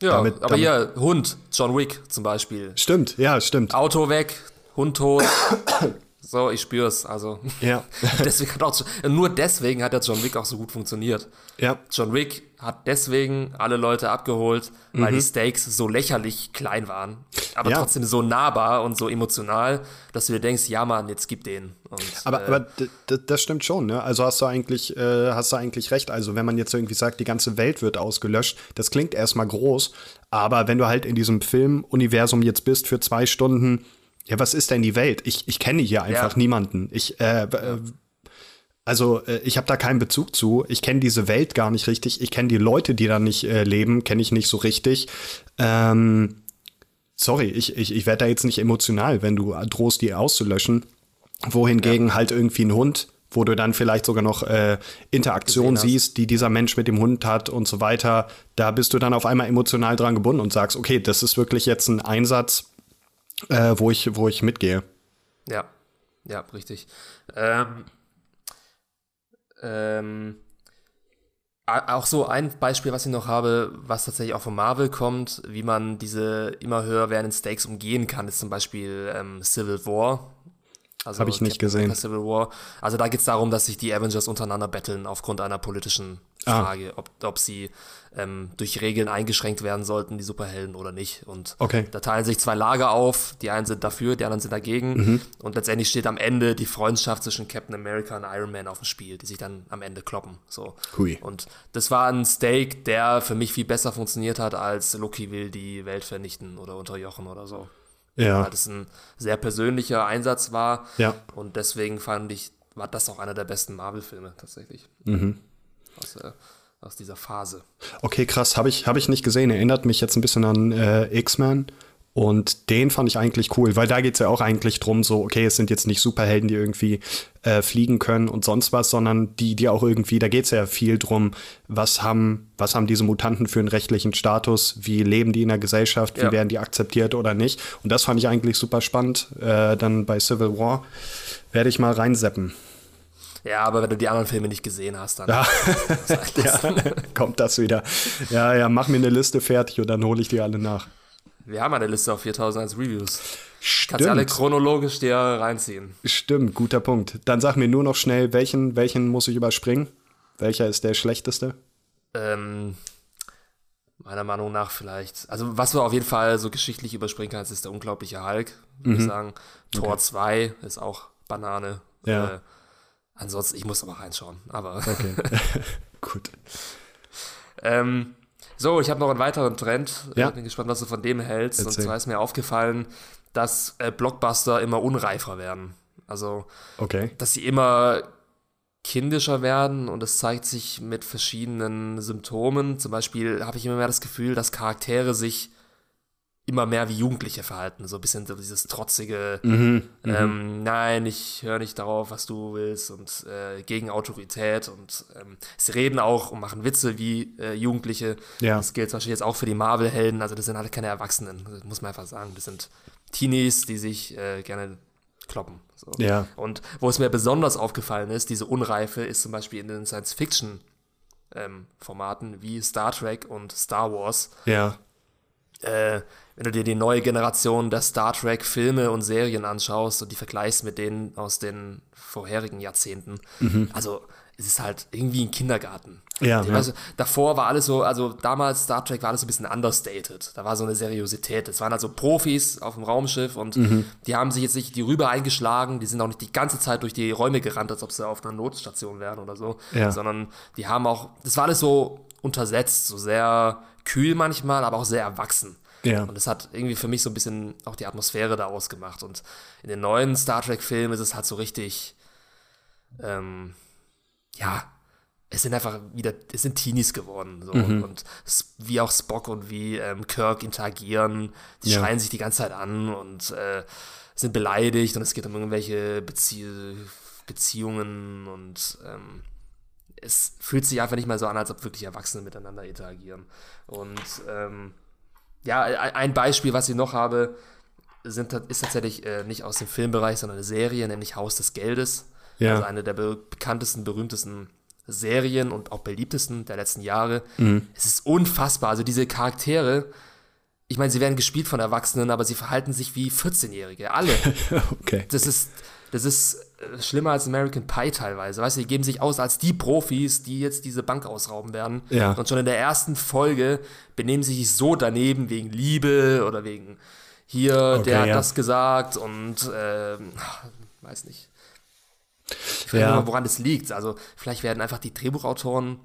Ja, damit- aber damit- hier, Hund, John Wick zum Beispiel. Stimmt, ja, stimmt. Auto weg, Hund tot. so, ich spür's. Also, Ja, deswegen hat auch, nur deswegen hat der John Wick auch so gut funktioniert. ja, John Wick hat deswegen alle Leute abgeholt, weil Mhm. die Stakes so lächerlich klein waren, aber Ja. trotzdem so nahbar und so emotional, dass du dir denkst, ja Mann, jetzt gib den. Und, aber, äh, aber das stimmt schon, ne? Also hast du eigentlich, äh, hast du eigentlich recht. Also wenn man jetzt irgendwie sagt, die ganze Welt wird ausgelöscht, das klingt erstmal groß, aber wenn du halt in diesem Filmuniversum jetzt bist für zwei Stunden, ja, was ist denn die Welt? Ich, ich kenne hier einfach Ja. niemanden. Ich, äh, äh, Also äh, ich habe da keinen Bezug zu. Ich kenne diese Welt gar nicht richtig. Ich kenne die Leute, die da nicht äh, leben, kenne ich nicht so richtig. Ähm, sorry, ich, ich, ich werde da jetzt nicht emotional, wenn du drohst, die auszulöschen. Wohingegen ja. halt irgendwie ein Hund, wo du dann vielleicht sogar noch äh, Interaktion siehst, die dieser Mensch mit dem Hund hat und so weiter. Da bist du dann auf einmal emotional dran gebunden und sagst, okay, das ist wirklich jetzt ein Einsatz, äh, wo, ich, wo ich mitgehe. Ja, ja, richtig. Ähm, ähm, auch so ein Beispiel, was ich noch habe, was tatsächlich auch von Marvel kommt, wie man diese immer höher werdenden Stakes umgehen kann, ist zum Beispiel ähm, Civil War. Also Habe ich nicht gesehen. Civil War. Also da geht es darum, dass sich die Avengers untereinander betteln aufgrund einer politischen ah. Frage, ah. ob, ob sie ähm, durch Regeln eingeschränkt werden sollten, die Superhelden oder nicht. Und okay. da teilen sich zwei Lager auf. Die einen sind dafür, die anderen sind dagegen. Mhm. Und letztendlich steht am Ende die Freundschaft zwischen Captain America und Iron Man auf dem Spiel, die sich dann am Ende kloppen. So. Hui. Und das war ein Stake, der für mich viel besser funktioniert hat, als Loki will die Welt vernichten oder unterjochen oder so. Ja. Weil das ein sehr persönlicher Einsatz war. Ja. Und deswegen fand ich, war das auch einer der besten Marvel-Filme tatsächlich. Mhm. Aus, äh, aus dieser Phase. Okay, krass. Habe ich, hab ich nicht gesehen. Erinnert mich jetzt ein bisschen an äh, X-Men. Und den fand ich eigentlich cool, weil da geht es ja auch eigentlich drum, so, okay, es sind jetzt nicht Superhelden, die irgendwie äh, fliegen können und sonst was, sondern die, die auch irgendwie, da geht es ja viel drum, was haben, was haben diese Mutanten für einen rechtlichen Status, wie leben die in der Gesellschaft, wie ja. werden die akzeptiert oder nicht. Und das fand ich eigentlich super spannend. Äh, dann bei Civil War werde ich mal reinseppen. Ja, aber wenn du die anderen Filme nicht gesehen hast, dann ja. ja, kommt das wieder. Ja, ja, mach mir eine Liste fertig und dann hole ich die alle nach. Wir haben eine Liste auf 4001 Reviews. Stimmt. Kannst alle chronologisch dir reinziehen. Stimmt, guter Punkt. Dann sag mir nur noch schnell, welchen, welchen muss ich überspringen? Welcher ist der schlechteste? Ähm, meiner Meinung nach vielleicht. Also, was du auf jeden Fall so geschichtlich überspringen kannst, ist der unglaubliche Hulk, würde mhm. ich sagen. Tor okay. 2 ist auch Banane. Ja. Äh, Ansonsten, ich muss aber reinschauen. Aber. Okay. Gut. ähm, so, ich habe noch einen weiteren Trend. Ja. Ich bin gespannt, was du von dem hältst. Erzähl. Und zwar ist mir aufgefallen, dass äh, Blockbuster immer unreifer werden. Also, okay. dass sie immer kindischer werden und es zeigt sich mit verschiedenen Symptomen. Zum Beispiel habe ich immer mehr das Gefühl, dass Charaktere sich immer mehr wie Jugendliche verhalten. So ein bisschen so dieses trotzige, mhm, mhm, ähm, nein, ich höre nicht darauf, was du willst und äh, gegen Autorität und ähm, sie reden auch und machen Witze wie äh, Jugendliche. Ja. Das gilt zum Beispiel jetzt auch für die Marvel-Helden, also das sind halt keine Erwachsenen, muss man einfach sagen. Das sind Teenies, die sich äh, gerne kloppen. So. Ja. Und wo es mir besonders aufgefallen ist, diese Unreife ist zum Beispiel in den Science-Fiction ähm, Formaten wie Star Trek und Star Wars. Ja. Äh, wenn du dir die neue Generation der Star Trek Filme und Serien anschaust und die vergleichst mit denen aus den vorherigen Jahrzehnten, mhm. also es ist halt irgendwie ein Kindergarten. Ja, ja. Weißt davor war alles so, also damals Star Trek war alles so ein bisschen understated. Da war so eine Seriosität. Es waren also Profis auf dem Raumschiff und mhm. die haben sich jetzt nicht die rüber eingeschlagen, die sind auch nicht die ganze Zeit durch die Räume gerannt, als ob sie auf einer Notstation wären oder so, ja. sondern die haben auch, das war alles so untersetzt, so sehr kühl manchmal, aber auch sehr erwachsen. Ja. Und das hat irgendwie für mich so ein bisschen auch die Atmosphäre da ausgemacht. Und in den neuen Star Trek-Filmen ist es halt so richtig, ähm, ja, es sind einfach wieder, es sind Teenies geworden. So. Mhm. Und wie auch Spock und wie ähm, Kirk interagieren, die ja. schreien sich die ganze Zeit an und äh, sind beleidigt und es geht um irgendwelche Bezie Beziehungen und ähm, es fühlt sich einfach nicht mal so an, als ob wirklich Erwachsene miteinander interagieren. Und ähm, ja, ein Beispiel, was ich noch habe, sind, ist tatsächlich äh, nicht aus dem Filmbereich, sondern eine Serie, nämlich Haus des Geldes. Ja. Also eine der be bekanntesten, berühmtesten Serien und auch beliebtesten der letzten Jahre. Mhm. Es ist unfassbar. Also diese Charaktere, ich meine, sie werden gespielt von Erwachsenen, aber sie verhalten sich wie 14-Jährige. Alle. okay. Das ist, das ist schlimmer als American Pie teilweise. Weißt du, die geben sich aus als die Profis, die jetzt diese Bank ausrauben werden. Ja. Und schon in der ersten Folge benehmen sie sich so daneben wegen Liebe oder wegen hier, okay, der hat ja. das gesagt und äh, weiß nicht. Ich frage ja. mal, woran das liegt. Also, vielleicht werden einfach die Drehbuchautoren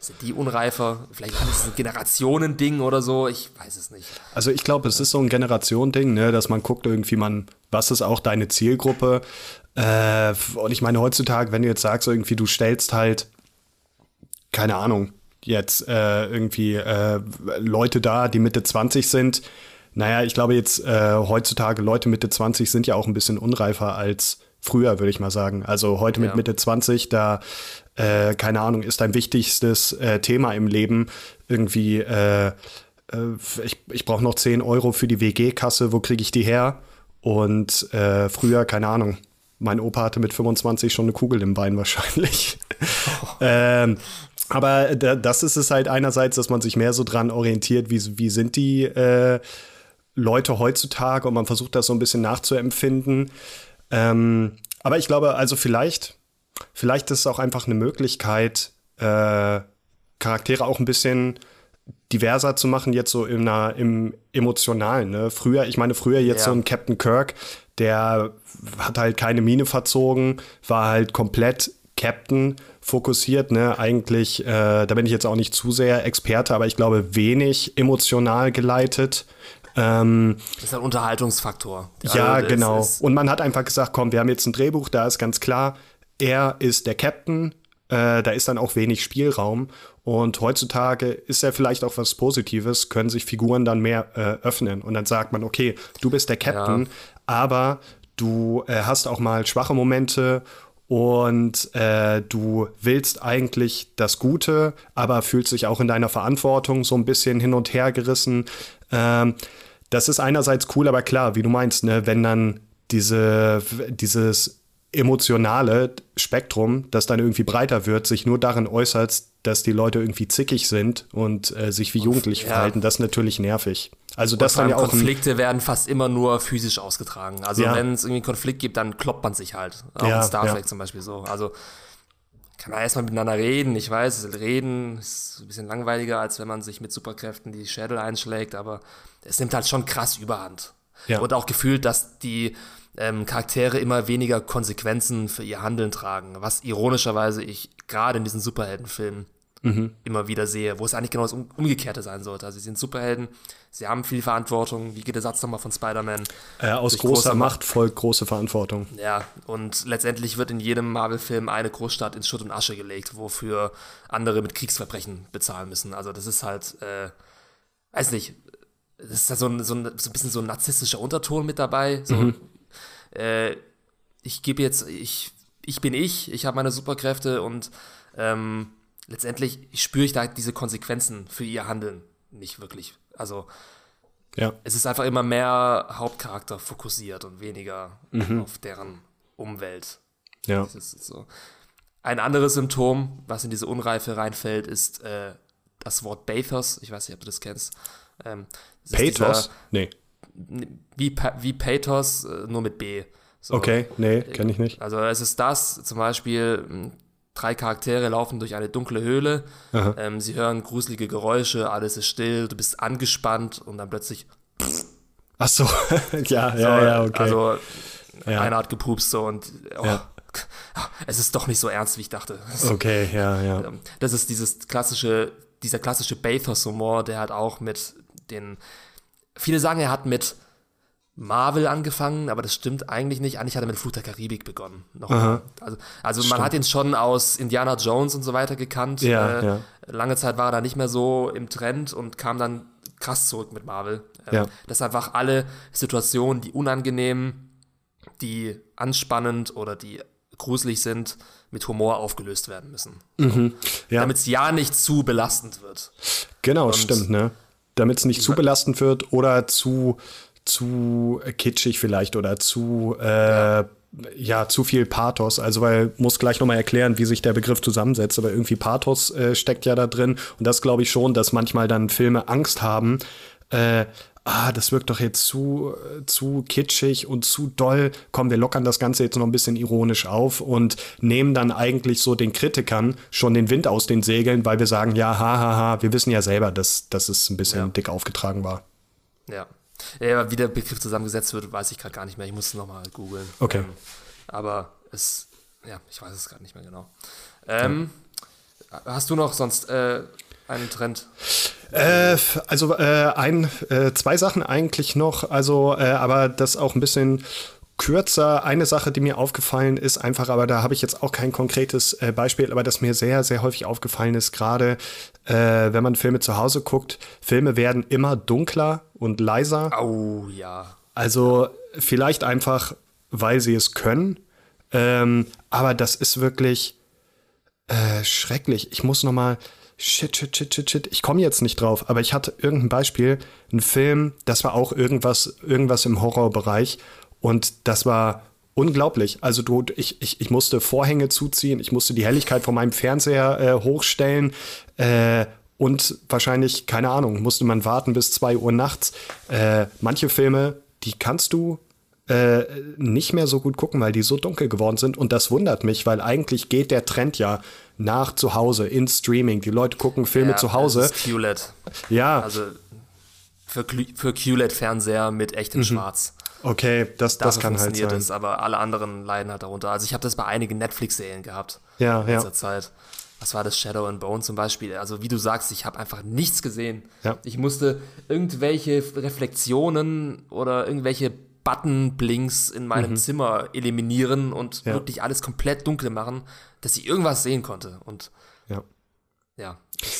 sind die unreifer? Vielleicht ist es ein Generationending oder so. Ich weiß es nicht. Also ich glaube, es ist so ein Generationending, ne, dass man guckt irgendwie, man was ist auch deine Zielgruppe. Äh, und ich meine, heutzutage, wenn du jetzt sagst, irgendwie, du stellst halt, keine Ahnung, jetzt äh, irgendwie äh, Leute da, die Mitte 20 sind. Naja, ich glaube jetzt äh, heutzutage Leute Mitte 20 sind ja auch ein bisschen unreifer als früher, würde ich mal sagen. Also heute ja. mit Mitte 20, da, äh, keine Ahnung, ist dein wichtigstes äh, Thema im Leben irgendwie, ich, ich brauche noch 10 Euro für die WG-Kasse, wo kriege ich die her? Und früher, keine Ahnung, mein Opa hatte mit 25 schon eine Kugel im Bein wahrscheinlich. Oh. ähm, aber das ist es halt einerseits, dass man sich mehr so dran orientiert, wie, wie sind die äh, Leute heutzutage und man versucht das so ein bisschen nachzuempfinden. Ähm, aber ich glaube, also vielleicht, vielleicht ist es auch einfach eine Möglichkeit, äh, Charaktere auch ein bisschen diverser zu machen, jetzt so in einer, im Emotionalen. Ne? Früher, ich meine, früher jetzt ja. so ein Captain Kirk, der hat halt keine Mine verzogen, war halt komplett Captain fokussiert, ne? Eigentlich, äh, da bin ich jetzt auch nicht zu sehr Experte, aber ich glaube, wenig emotional geleitet. Ähm, das ist ein Unterhaltungsfaktor. Ja, also, genau. Ist, Und man hat einfach gesagt, komm, wir haben jetzt ein Drehbuch, da ist ganz klar, er ist der Captain, äh, da ist dann auch wenig Spielraum. Und heutzutage ist ja vielleicht auch was Positives, können sich Figuren dann mehr äh, öffnen. Und dann sagt man, okay, du bist der Captain, ja. aber du äh, hast auch mal schwache Momente und äh, du willst eigentlich das Gute, aber fühlst dich auch in deiner Verantwortung so ein bisschen hin und her gerissen. Ähm, das ist einerseits cool, aber klar, wie du meinst, ne, wenn dann diese, dieses emotionale Spektrum, das dann irgendwie breiter wird, sich nur darin äußert, dass die Leute irgendwie zickig sind und äh, sich wie jugendlich ja. verhalten, das ist natürlich nervig. Also das dann ja auch Konflikte werden fast immer nur physisch ausgetragen. Also ja. wenn es irgendwie einen Konflikt gibt, dann kloppt man sich halt. Auch ja, in Star Trek zum Beispiel so. Also kann man erstmal miteinander reden. Ich weiß, reden ist ein bisschen langweiliger, als wenn man sich mit Superkräften die Schädel einschlägt, aber es nimmt halt schon krass überhand. Und auch gefühlt, dass die ähm, Charaktere immer weniger Konsequenzen für ihr Handeln tragen, was ironischerweise ich gerade in diesen Superheldenfilmen mhm. immer wieder sehe, wo es eigentlich genau das Umgekehrte sein sollte. Also sie sind Superhelden, sie haben viel Verantwortung. Wie geht der Satz nochmal von Spider-Man? Äh, aus großer Macht folgt große Verantwortung. Ja, und letztendlich wird in jedem Marvel-Film eine Großstadt in Schutt und Asche gelegt, wofür andere mit Kriegsverbrechen bezahlen müssen. Also das ist halt, äh, weiß nicht, das ist da so ein, so, ein, so ein bisschen so ein narzisstischer Unterton mit dabei. So, mhm. äh, ich gebe jetzt, ich, ich bin ich, ich habe meine Superkräfte und ähm, letztendlich spüre ich da diese Konsequenzen für ihr Handeln nicht wirklich. Also ja. es ist einfach immer mehr Hauptcharakter fokussiert und weniger mhm. auf deren Umwelt. Ja. So. Ein anderes Symptom, was in diese Unreife reinfällt, ist äh, das Wort Bathos. Ich weiß nicht, ob du das kennst. Ähm, das Pathos? nee. Wie, wie Pathos, äh, nur mit B. So. Okay, nee, kenne ich nicht. Also es ist das, zum Beispiel, drei Charaktere laufen durch eine dunkle Höhle, ähm, sie hören gruselige Geräusche, alles ist still, du bist angespannt und dann plötzlich. Ach so, ja, so, ja, ja, okay. Also ja. einer hat gepupst so und oh, ja. es ist doch nicht so ernst, wie ich dachte. Okay, ja, ja. Ähm, das ist dieses klassische, dieser klassische Bathos-Humor, der hat auch mit den. Viele sagen, er hat mit Marvel angefangen, aber das stimmt eigentlich nicht. Eigentlich hat er mit Fluch der Karibik begonnen. Also, also man hat ihn schon aus Indiana Jones und so weiter gekannt. Ja, äh, ja. Lange Zeit war er da nicht mehr so im Trend und kam dann krass zurück mit Marvel. Ähm, ja. Dass einfach alle Situationen, die unangenehm, die anspannend oder die gruselig sind, mit Humor aufgelöst werden müssen. Mhm. Ja. Damit es ja nicht zu belastend wird. Genau, und stimmt, ne? Damit es nicht zu belastend wird oder zu zu kitschig vielleicht oder zu, äh, ja. ja. zu viel Pathos. Also, weil, muss gleich nochmal erklären, wie sich der Begriff zusammensetzt, aber irgendwie Pathos äh, steckt ja da drin. Und das glaube ich schon, dass manchmal dann Filme Angst haben, äh, ah, das wirkt doch jetzt zu, zu kitschig und zu doll. Komm, wir lockern das Ganze jetzt noch ein bisschen ironisch auf und nehmen dann eigentlich so den Kritikern schon den Wind aus den Segeln, weil wir sagen, ja, hahaha, ha, ha, wir wissen ja selber, dass, dass es ein bisschen ja. dick aufgetragen war. Ja, ja, wie der Begriff zusammengesetzt wird, weiß ich gerade gar nicht mehr. Ich muss es nochmal googeln. Okay. Ähm, aber es, ja, ich weiß es gerade nicht mehr genau. Ähm, ja. Hast du noch sonst äh, einen Trend? Äh, also äh, ein, äh, zwei Sachen eigentlich noch, also äh, aber das auch ein bisschen kürzer. Eine Sache, die mir aufgefallen ist, einfach, aber da habe ich jetzt auch kein konkretes äh, Beispiel, aber das mir sehr, sehr häufig aufgefallen ist, gerade äh, wenn man Filme zu Hause guckt, Filme werden immer dunkler und leiser. Oh ja. Also vielleicht einfach, weil sie es können. Ähm, aber das ist wirklich äh, schrecklich. Ich muss noch mal Shit, shit, shit, shit, shit. Ich komme jetzt nicht drauf, aber ich hatte irgendein Beispiel, ein Film, das war auch irgendwas, irgendwas im Horrorbereich und das war unglaublich. Also du, ich, ich, ich musste Vorhänge zuziehen, ich musste die Helligkeit von meinem Fernseher äh, hochstellen äh, und wahrscheinlich, keine Ahnung, musste man warten bis zwei Uhr nachts. Äh, manche Filme, die kannst du äh, nicht mehr so gut gucken, weil die so dunkel geworden sind. Und das wundert mich, weil eigentlich geht der Trend ja nach zu Hause, in Streaming. Die Leute gucken Filme ja, zu Hause. Das ist QLED. Ja. Also für, für QLED-Fernseher mit echtem mhm. Schwarz. Okay, das, das kann halt sein. Es, aber alle anderen leiden halt darunter. Also ich habe das bei einigen Netflix-Serien gehabt. Ja, in ja. dieser Zeit. Was war das? Shadow and Bone zum Beispiel. Also wie du sagst, ich habe einfach nichts gesehen. Ja. Ich musste irgendwelche Reflexionen oder irgendwelche Button-Blinks in meinem mhm. Zimmer eliminieren und ja. wirklich alles komplett dunkel machen, dass ich irgendwas sehen konnte. Und ja. Ja.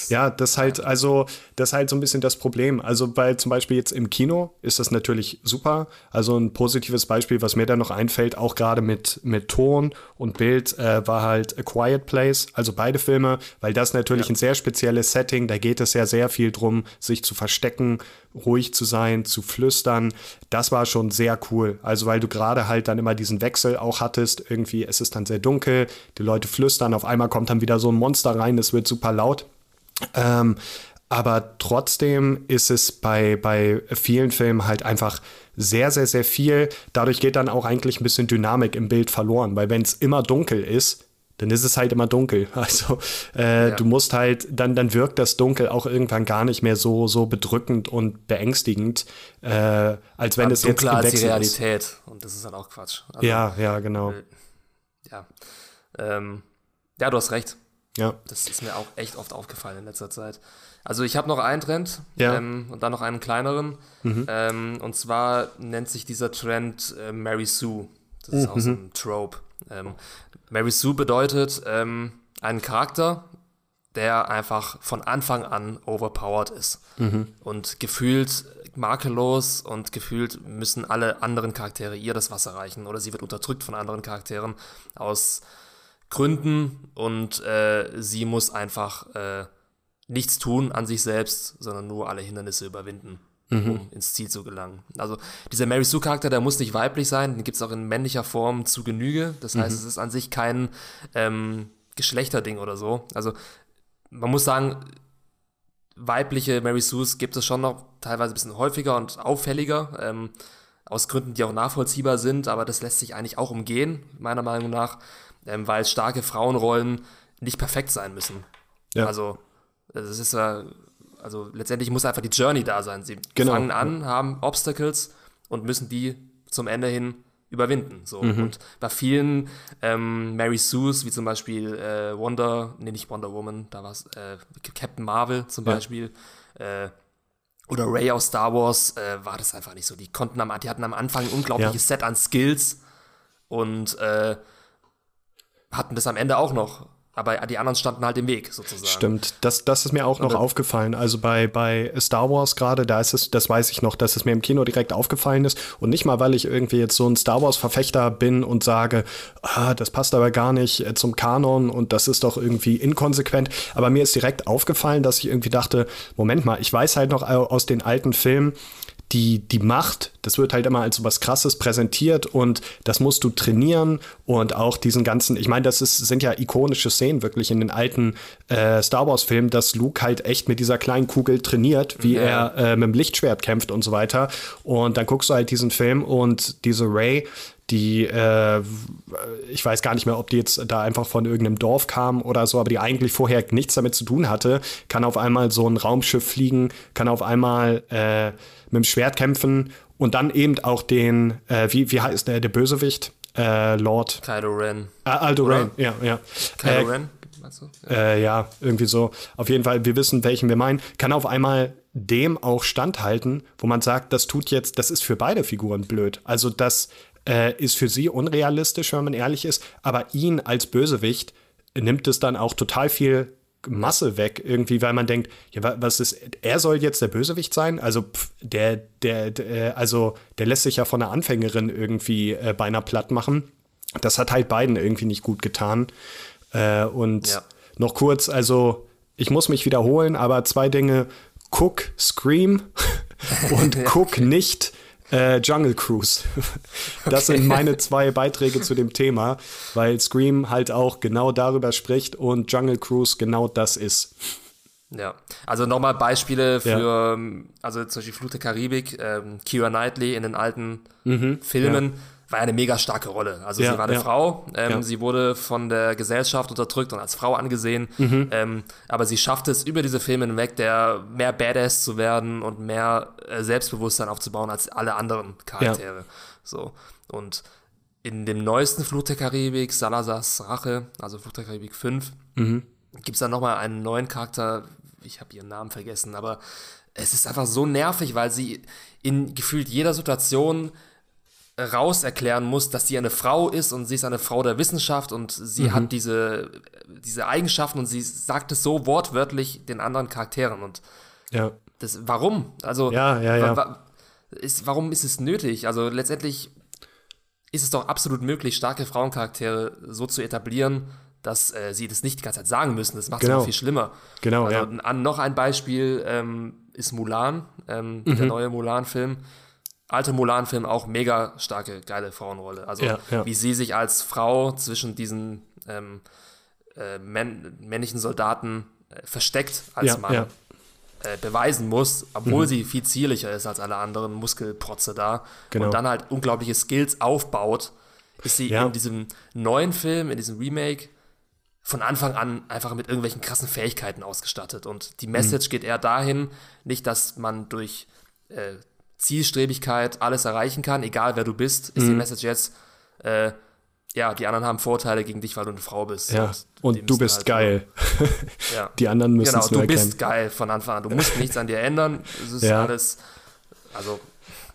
Ja, das halt, also, das ist halt so ein bisschen das Problem. Also, bei zum Beispiel jetzt im Kino ist das natürlich super. Also, ein positives Beispiel, was mir da noch einfällt, auch gerade mit, mit Ton und Bild, äh, war halt A Quiet Place. Also, beide Filme, weil das natürlich ja. ein sehr spezielles Setting, da geht es ja sehr viel drum, sich zu verstecken, ruhig zu sein, zu flüstern. Das war schon sehr cool. Also, weil du gerade halt dann immer diesen Wechsel auch hattest. Irgendwie, es ist dann sehr dunkel, die Leute flüstern, auf einmal kommt dann wieder so ein Monster rein, es wird super laut. Ähm, aber trotzdem ist es bei, bei vielen Filmen halt einfach sehr, sehr, sehr viel. Dadurch geht dann auch eigentlich ein bisschen Dynamik im Bild verloren, weil wenn es immer dunkel ist, dann ist es halt immer dunkel. Also äh, ja. du musst halt, dann, dann wirkt das Dunkel auch irgendwann gar nicht mehr so, so bedrückend und beängstigend, äh, als wenn Aber es jetzt als die Realität. Ist. Und das ist dann auch Quatsch. Also, ja, ja, genau. Äh, ja. Ähm, ja, du hast recht. Ja. Das ist mir auch echt oft aufgefallen in letzter Zeit. Also ich habe noch einen Trend ja. ähm, und dann noch einen kleineren. Mhm. Ähm, und zwar nennt sich dieser Trend äh, Mary Sue. Das ist mhm. auch so ein Trope. Ähm, Mary Sue bedeutet ähm, einen Charakter, der einfach von Anfang an overpowered ist. Mhm. Und gefühlt makellos und gefühlt müssen alle anderen Charaktere ihr das Wasser reichen oder sie wird unterdrückt von anderen Charakteren aus Gründen und äh, sie muss einfach äh, nichts tun an sich selbst, sondern nur alle Hindernisse überwinden, mhm. um ins Ziel zu gelangen. Also dieser Mary Sue-Charakter, der muss nicht weiblich sein, den gibt es auch in männlicher Form zu Genüge. Das heißt, mhm. es ist an sich kein ähm, Geschlechterding oder so. Also man muss sagen, weibliche Mary Sues gibt es schon noch teilweise ein bisschen häufiger und auffälliger. Ähm, aus Gründen, die auch nachvollziehbar sind, aber das lässt sich eigentlich auch umgehen, meiner Meinung nach ähm, weil starke Frauenrollen nicht perfekt sein müssen. Ja. Also, das ist ja, also letztendlich muss einfach die Journey da sein. Sie genau. fangen an, haben Obstacles und müssen die zum Ende hin überwinden. So. Mhm. Und bei vielen ähm, Mary Sues, wie zum Beispiel äh, Wonder, nee, nicht Wonder Woman, da war es äh, Captain Marvel zum ja. Beispiel, äh, oder Ray aus Star Wars, äh, war das einfach nicht so. Die konnten am, die hatten am Anfang ein unglaubliches ja. Set an Skills und äh, hatten das am Ende auch noch. Aber die anderen standen halt im Weg, sozusagen. Stimmt, das, das ist mir auch noch aufgefallen. Also bei, bei Star Wars gerade, da ist es, das weiß ich noch, dass es mir im Kino direkt aufgefallen ist. Und nicht mal, weil ich irgendwie jetzt so ein Star Wars-Verfechter bin und sage, ah, das passt aber gar nicht äh, zum Kanon und das ist doch irgendwie inkonsequent. Aber mir ist direkt aufgefallen, dass ich irgendwie dachte, Moment mal, ich weiß halt noch aus den alten Filmen, die, die Macht, das wird halt immer als was Krasses präsentiert und das musst du trainieren und auch diesen ganzen, ich meine, das ist, sind ja ikonische Szenen wirklich in den alten äh, Star Wars-Filmen, dass Luke halt echt mit dieser kleinen Kugel trainiert, wie ja. er äh, mit dem Lichtschwert kämpft und so weiter. Und dann guckst du halt diesen Film und diese Ray, die, äh, ich weiß gar nicht mehr, ob die jetzt da einfach von irgendeinem Dorf kam oder so, aber die eigentlich vorher nichts damit zu tun hatte, kann auf einmal so ein Raumschiff fliegen, kann auf einmal äh, mit dem Schwert kämpfen und dann eben auch den, äh, wie, wie heißt der, der Bösewicht? Äh, Lord. Kylo Ren. Ah, Aldo Ren, ja, ja. Kylo äh, Ren? Ja. Äh, ja, irgendwie so. Auf jeden Fall, wir wissen, welchen wir meinen. Kann auf einmal dem auch standhalten, wo man sagt, das tut jetzt, das ist für beide Figuren blöd. Also das äh, ist für sie unrealistisch, wenn man ehrlich ist. Aber ihn als Bösewicht nimmt es dann auch total viel Masse weg, irgendwie, weil man denkt, ja, was ist, er soll jetzt der Bösewicht sein? Also, pff, der, der, der, also, der lässt sich ja von einer Anfängerin irgendwie äh, beinahe platt machen. Das hat halt beiden irgendwie nicht gut getan. Äh, und ja. noch kurz, also, ich muss mich wiederholen, aber zwei Dinge. Cook, Scream und Cook nicht äh, Jungle Cruise. Das okay. sind meine zwei Beiträge zu dem Thema, weil Scream halt auch genau darüber spricht und Jungle Cruise genau das ist. Ja, also nochmal Beispiele für, ja. Ähm, also zum Beispiel Flut der Karibik, ähm, Kira Knightley in den alten mhm, Filmen. Ja war eine mega starke Rolle. Also ja, sie war eine ja. Frau, ähm, ja. sie wurde von der Gesellschaft unterdrückt und als Frau angesehen, mhm. ähm, aber sie schaffte es über diese Filme hinweg, der mehr Badass zu werden und mehr äh, Selbstbewusstsein aufzubauen als alle anderen Charaktere. So und in dem neuesten Fluch der Karibik, Salazars Rache, also Fluch der Karibik 5, mhm. gibt es dann nochmal einen neuen Charakter, ich habe ihren Namen vergessen, aber es ist einfach so nervig, weil sie in gefühlt jeder Situation raus erklären muss, dass sie eine Frau ist und sie ist eine Frau der Wissenschaft und sie mhm. hat diese, diese Eigenschaften und sie sagt es so wortwörtlich den anderen Charakteren und ja. das, warum? Also, ja, ja, ja. Wa ist, warum ist es nötig? Also letztendlich ist es doch absolut möglich, starke Frauencharaktere so zu etablieren, dass äh, sie das nicht die ganze Zeit sagen müssen. Das macht es genau. noch viel schlimmer. Genau, also, ja. An, noch ein Beispiel ähm, ist Mulan, ähm, mhm. der neue Mulan-Film alte Mulan-Film auch mega starke, geile Frauenrolle. Also ja, ja. wie sie sich als Frau zwischen diesen ähm, äh, männ männlichen Soldaten äh, versteckt als ja, Mann äh, beweisen muss, obwohl mhm. sie viel zierlicher ist als alle anderen Muskelprotze da genau. und dann halt unglaubliche Skills aufbaut, ist sie in diesem neuen Film, in diesem Remake von Anfang an einfach mit irgendwelchen krassen Fähigkeiten ausgestattet. Und die Message mhm. geht eher dahin, nicht, dass man durch äh, Zielstrebigkeit alles erreichen kann, egal wer du bist, ist mhm. die Message jetzt, äh, ja, die anderen haben Vorteile gegen dich, weil du eine Frau bist. Ja, und, und du bist halt geil. ja. Die anderen müssen genau, es nur du erkennen. bist geil von Anfang an. Du musst nichts an dir ändern. Es ist ja. alles, also,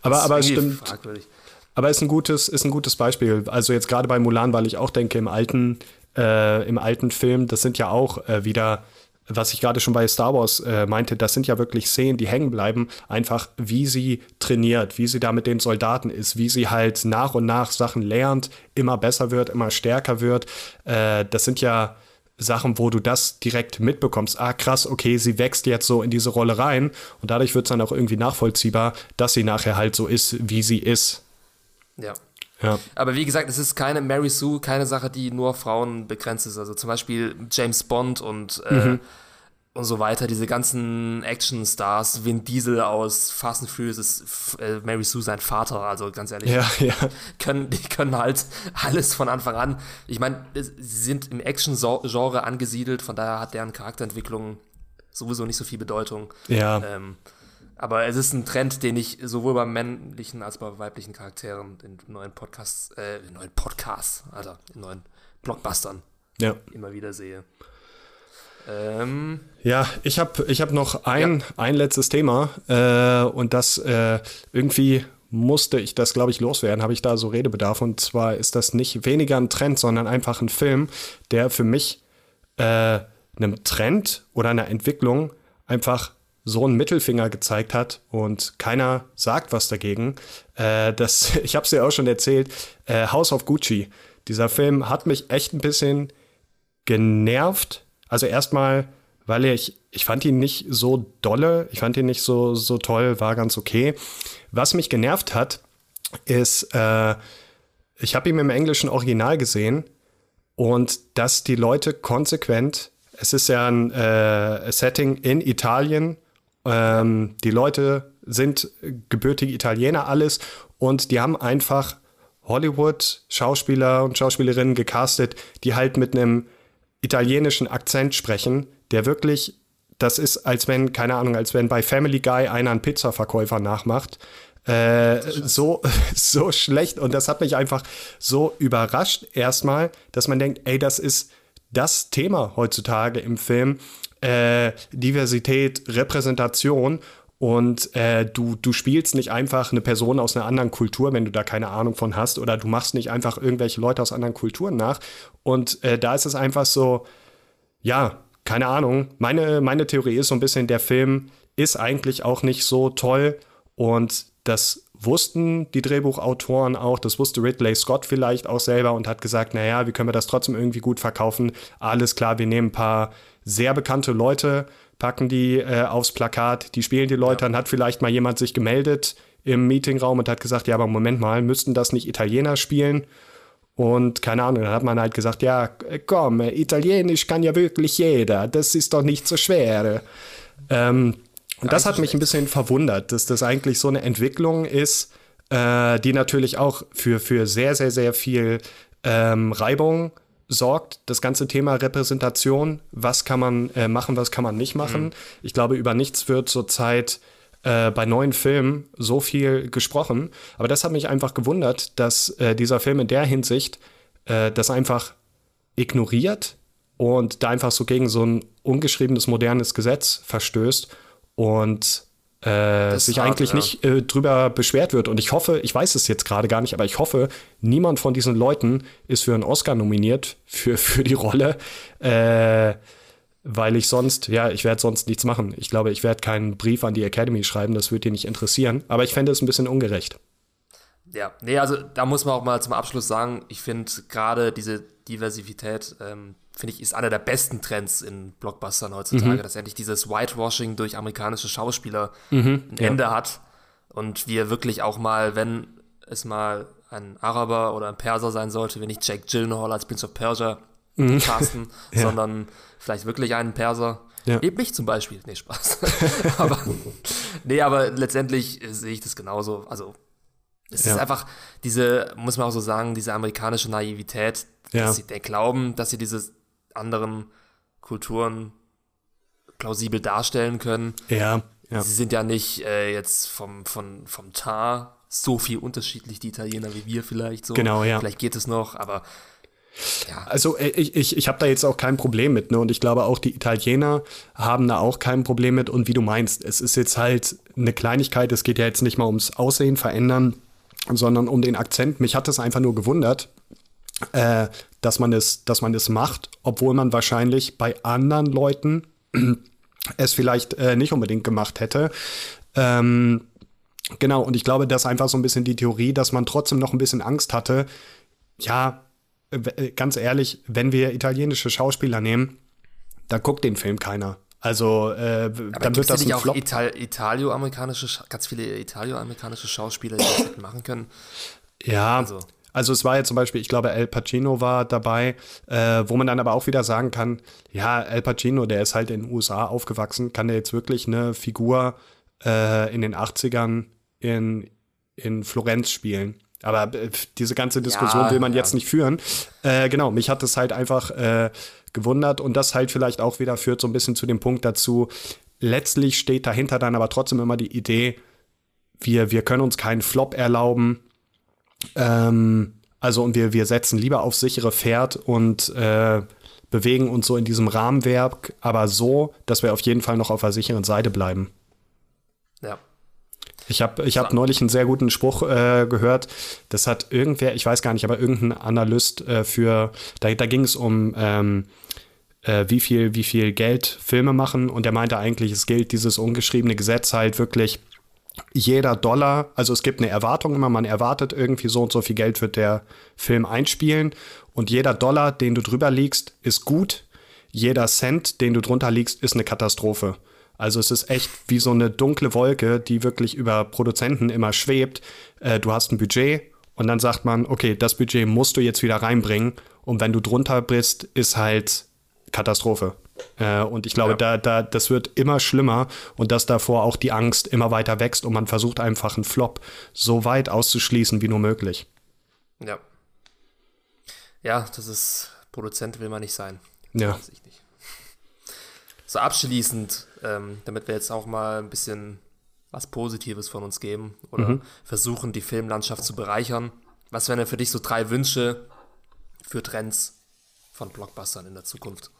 aber, aber es stimmt. Fragwürdig. Aber ist ein gutes, ist ein gutes Beispiel. Also jetzt gerade bei Mulan, weil ich auch denke, im alten, äh, im alten Film, das sind ja auch äh, wieder was ich gerade schon bei Star Wars äh, meinte, das sind ja wirklich Szenen, die hängen bleiben, einfach wie sie trainiert, wie sie da mit den Soldaten ist, wie sie halt nach und nach Sachen lernt, immer besser wird, immer stärker wird. Äh, das sind ja Sachen, wo du das direkt mitbekommst. Ah, krass, okay, sie wächst jetzt so in diese Rolle rein und dadurch wird es dann auch irgendwie nachvollziehbar, dass sie nachher halt so ist, wie sie ist. Ja. Ja. Aber wie gesagt, es ist keine Mary Sue, keine Sache, die nur Frauen begrenzt ist. Also zum Beispiel James Bond und, äh, mhm. und so weiter, diese ganzen Action-Stars, Vin Diesel aus Fast and Furious ist äh, Mary Sue sein Vater, also ganz ehrlich. Ja, ja. Können, die können halt alles von Anfang an. Ich meine, sie sind im Action-Genre angesiedelt, von daher hat deren Charakterentwicklung sowieso nicht so viel Bedeutung. Ja. Ähm, aber es ist ein Trend, den ich sowohl bei männlichen als auch bei weiblichen Charakteren in neuen Podcasts, äh, in neuen Podcasts, Alter, in neuen Blockbustern ja. immer wieder sehe. Ähm, ja, ich habe ich hab noch ein, ja. ein letztes Thema äh, und das äh, irgendwie musste ich das, glaube ich, loswerden, habe ich da so Redebedarf. Und zwar ist das nicht weniger ein Trend, sondern einfach ein Film, der für mich äh, einem Trend oder einer Entwicklung einfach so einen Mittelfinger gezeigt hat und keiner sagt was dagegen. Äh, das, ich habe es dir auch schon erzählt, äh, House of Gucci. Dieser Film hat mich echt ein bisschen genervt. Also erstmal, weil ich, ich fand ihn nicht so dolle, ich fand ihn nicht so, so toll, war ganz okay. Was mich genervt hat, ist, äh, ich habe ihn im englischen Original gesehen und dass die Leute konsequent, es ist ja ein äh, Setting in Italien ähm, die Leute sind gebürtige Italiener alles und die haben einfach Hollywood-Schauspieler und Schauspielerinnen gecastet, die halt mit einem italienischen Akzent sprechen, der wirklich, das ist, als wenn, keine Ahnung, als wenn bei Family Guy einer einen Pizzaverkäufer nachmacht. Äh, so, so schlecht. Und das hat mich einfach so überrascht, erstmal, dass man denkt, ey, das ist das Thema heutzutage im Film äh, Diversität, Repräsentation Und äh, du, du spielst nicht einfach eine Person aus einer anderen Kultur, wenn du da keine Ahnung von hast, oder du machst nicht einfach irgendwelche Leute aus anderen Kulturen nach. Und äh, da ist es einfach so, ja, keine Ahnung. Meine, meine Theorie ist so ein bisschen, der Film ist eigentlich auch nicht so toll. Und das wussten die Drehbuchautoren auch, das wusste Ridley Scott vielleicht auch selber und hat gesagt, naja, wie können wir das trotzdem irgendwie gut verkaufen? Alles klar, wir nehmen ein paar sehr bekannte Leute, packen die äh, aufs Plakat, die spielen die Leute, ja. dann hat vielleicht mal jemand sich gemeldet im Meetingraum und hat gesagt, ja, aber Moment mal, müssten das nicht Italiener spielen? Und keine Ahnung, dann hat man halt gesagt, ja, komm, Italienisch kann ja wirklich jeder, das ist doch nicht so schwer. Ähm, und das hat mich ein bisschen verwundert, dass das eigentlich so eine Entwicklung ist, äh, die natürlich auch für, für sehr, sehr, sehr viel ähm, Reibung sorgt, das ganze Thema Repräsentation, was kann man äh, machen, was kann man nicht machen. Mhm. Ich glaube, über nichts wird zurzeit äh, bei neuen Filmen so viel gesprochen. Aber das hat mich einfach gewundert, dass äh, dieser Film in der Hinsicht äh, das einfach ignoriert und da einfach so gegen so ein ungeschriebenes modernes Gesetz verstößt und äh, sich hart, eigentlich ja. nicht äh, drüber beschwert wird. Und ich hoffe, ich weiß es jetzt gerade gar nicht, aber ich hoffe, niemand von diesen Leuten ist für einen Oscar nominiert für, für die Rolle. Äh, weil ich sonst, ja, ich werde sonst nichts machen. Ich glaube, ich werde keinen Brief an die Academy schreiben, das würde dir nicht interessieren. Aber ich fände es ein bisschen ungerecht. Ja, nee, also da muss man auch mal zum Abschluss sagen, ich finde gerade diese Diversität ähm, finde ich, ist einer der besten Trends in Blockbustern heutzutage, mhm. dass endlich dieses Whitewashing durch amerikanische Schauspieler mhm, ein Ende ja. hat und wir wirklich auch mal, wenn es mal ein Araber oder ein Perser sein sollte, wir nicht Jake Gyllenhaal als Prince of Persia mhm. casten, ja. sondern vielleicht wirklich einen Perser. Ja. Eben mich zum Beispiel. Nee, Spaß. aber, nee, aber letztendlich sehe ich das genauso. Also, es ja. ist einfach diese, muss man auch so sagen, diese amerikanische Naivität, ja. dass sie der glauben, dass sie dieses anderen Kulturen plausibel darstellen können. Ja. ja. Sie sind ja nicht äh, jetzt vom, vom, vom Tar so viel unterschiedlich, die Italiener, wie wir vielleicht so. Genau, ja. Vielleicht geht es noch, aber ja. Also äh, ich, ich, ich habe da jetzt auch kein Problem mit, ne? Und ich glaube auch die Italiener haben da auch kein Problem mit. Und wie du meinst, es ist jetzt halt eine Kleinigkeit, es geht ja jetzt nicht mal ums Aussehen verändern, sondern um den Akzent. Mich hat es einfach nur gewundert, äh, dass man es, dass man es macht, obwohl man wahrscheinlich bei anderen Leuten es vielleicht äh, nicht unbedingt gemacht hätte. Ähm, genau, und ich glaube, das ist einfach so ein bisschen die Theorie, dass man trotzdem noch ein bisschen Angst hatte. Ja, äh, ganz ehrlich, wenn wir italienische Schauspieler nehmen, da guckt den Film keiner. Also äh, dann wird das nicht ein auch Ital Italio-amerikanische, ganz viele Italio-amerikanische Schauspieler, die das hätten machen können. Ja, also. Also es war ja zum Beispiel, ich glaube, El Pacino war dabei, äh, wo man dann aber auch wieder sagen kann, ja, El Pacino, der ist halt in den USA aufgewachsen, kann der jetzt wirklich eine Figur äh, in den 80ern in, in Florenz spielen? Aber äh, diese ganze Diskussion ja, will man ja. jetzt nicht führen. Äh, genau, mich hat es halt einfach äh, gewundert und das halt vielleicht auch wieder führt so ein bisschen zu dem Punkt dazu, letztlich steht dahinter dann aber trotzdem immer die Idee, wir, wir können uns keinen Flop erlauben, ähm, also und wir, wir setzen lieber auf sichere Pferd und äh, bewegen uns so in diesem Rahmenwerk, aber so, dass wir auf jeden Fall noch auf der sicheren Seite bleiben. Ja. Ich habe ich hab neulich einen sehr guten Spruch äh, gehört. Das hat irgendwer, ich weiß gar nicht, aber irgendein Analyst äh, für, da, da ging es um ähm, äh, wie, viel, wie viel Geld Filme machen und der meinte eigentlich, es gilt dieses ungeschriebene Gesetz halt wirklich jeder Dollar, also es gibt eine Erwartung immer, man erwartet irgendwie so und so viel Geld wird der Film einspielen und jeder Dollar, den du drüber liegst, ist gut, jeder Cent, den du drunter liegst, ist eine Katastrophe. Also es ist echt wie so eine dunkle Wolke, die wirklich über Produzenten immer schwebt. Äh, du hast ein Budget und dann sagt man, okay, das Budget musst du jetzt wieder reinbringen und wenn du drunter bist, ist halt Katastrophe. Äh, und ich glaube, ja. da, da, das wird immer schlimmer und dass davor auch die Angst immer weiter wächst und man versucht einfach einen Flop so weit auszuschließen wie nur möglich. Ja. Ja, das ist, Produzent will man nicht sein. Ja. So abschließend, ähm, damit wir jetzt auch mal ein bisschen was Positives von uns geben oder mhm. versuchen, die Filmlandschaft zu bereichern. Was wären denn für dich so drei Wünsche für Trends von Blockbustern in der Zukunft?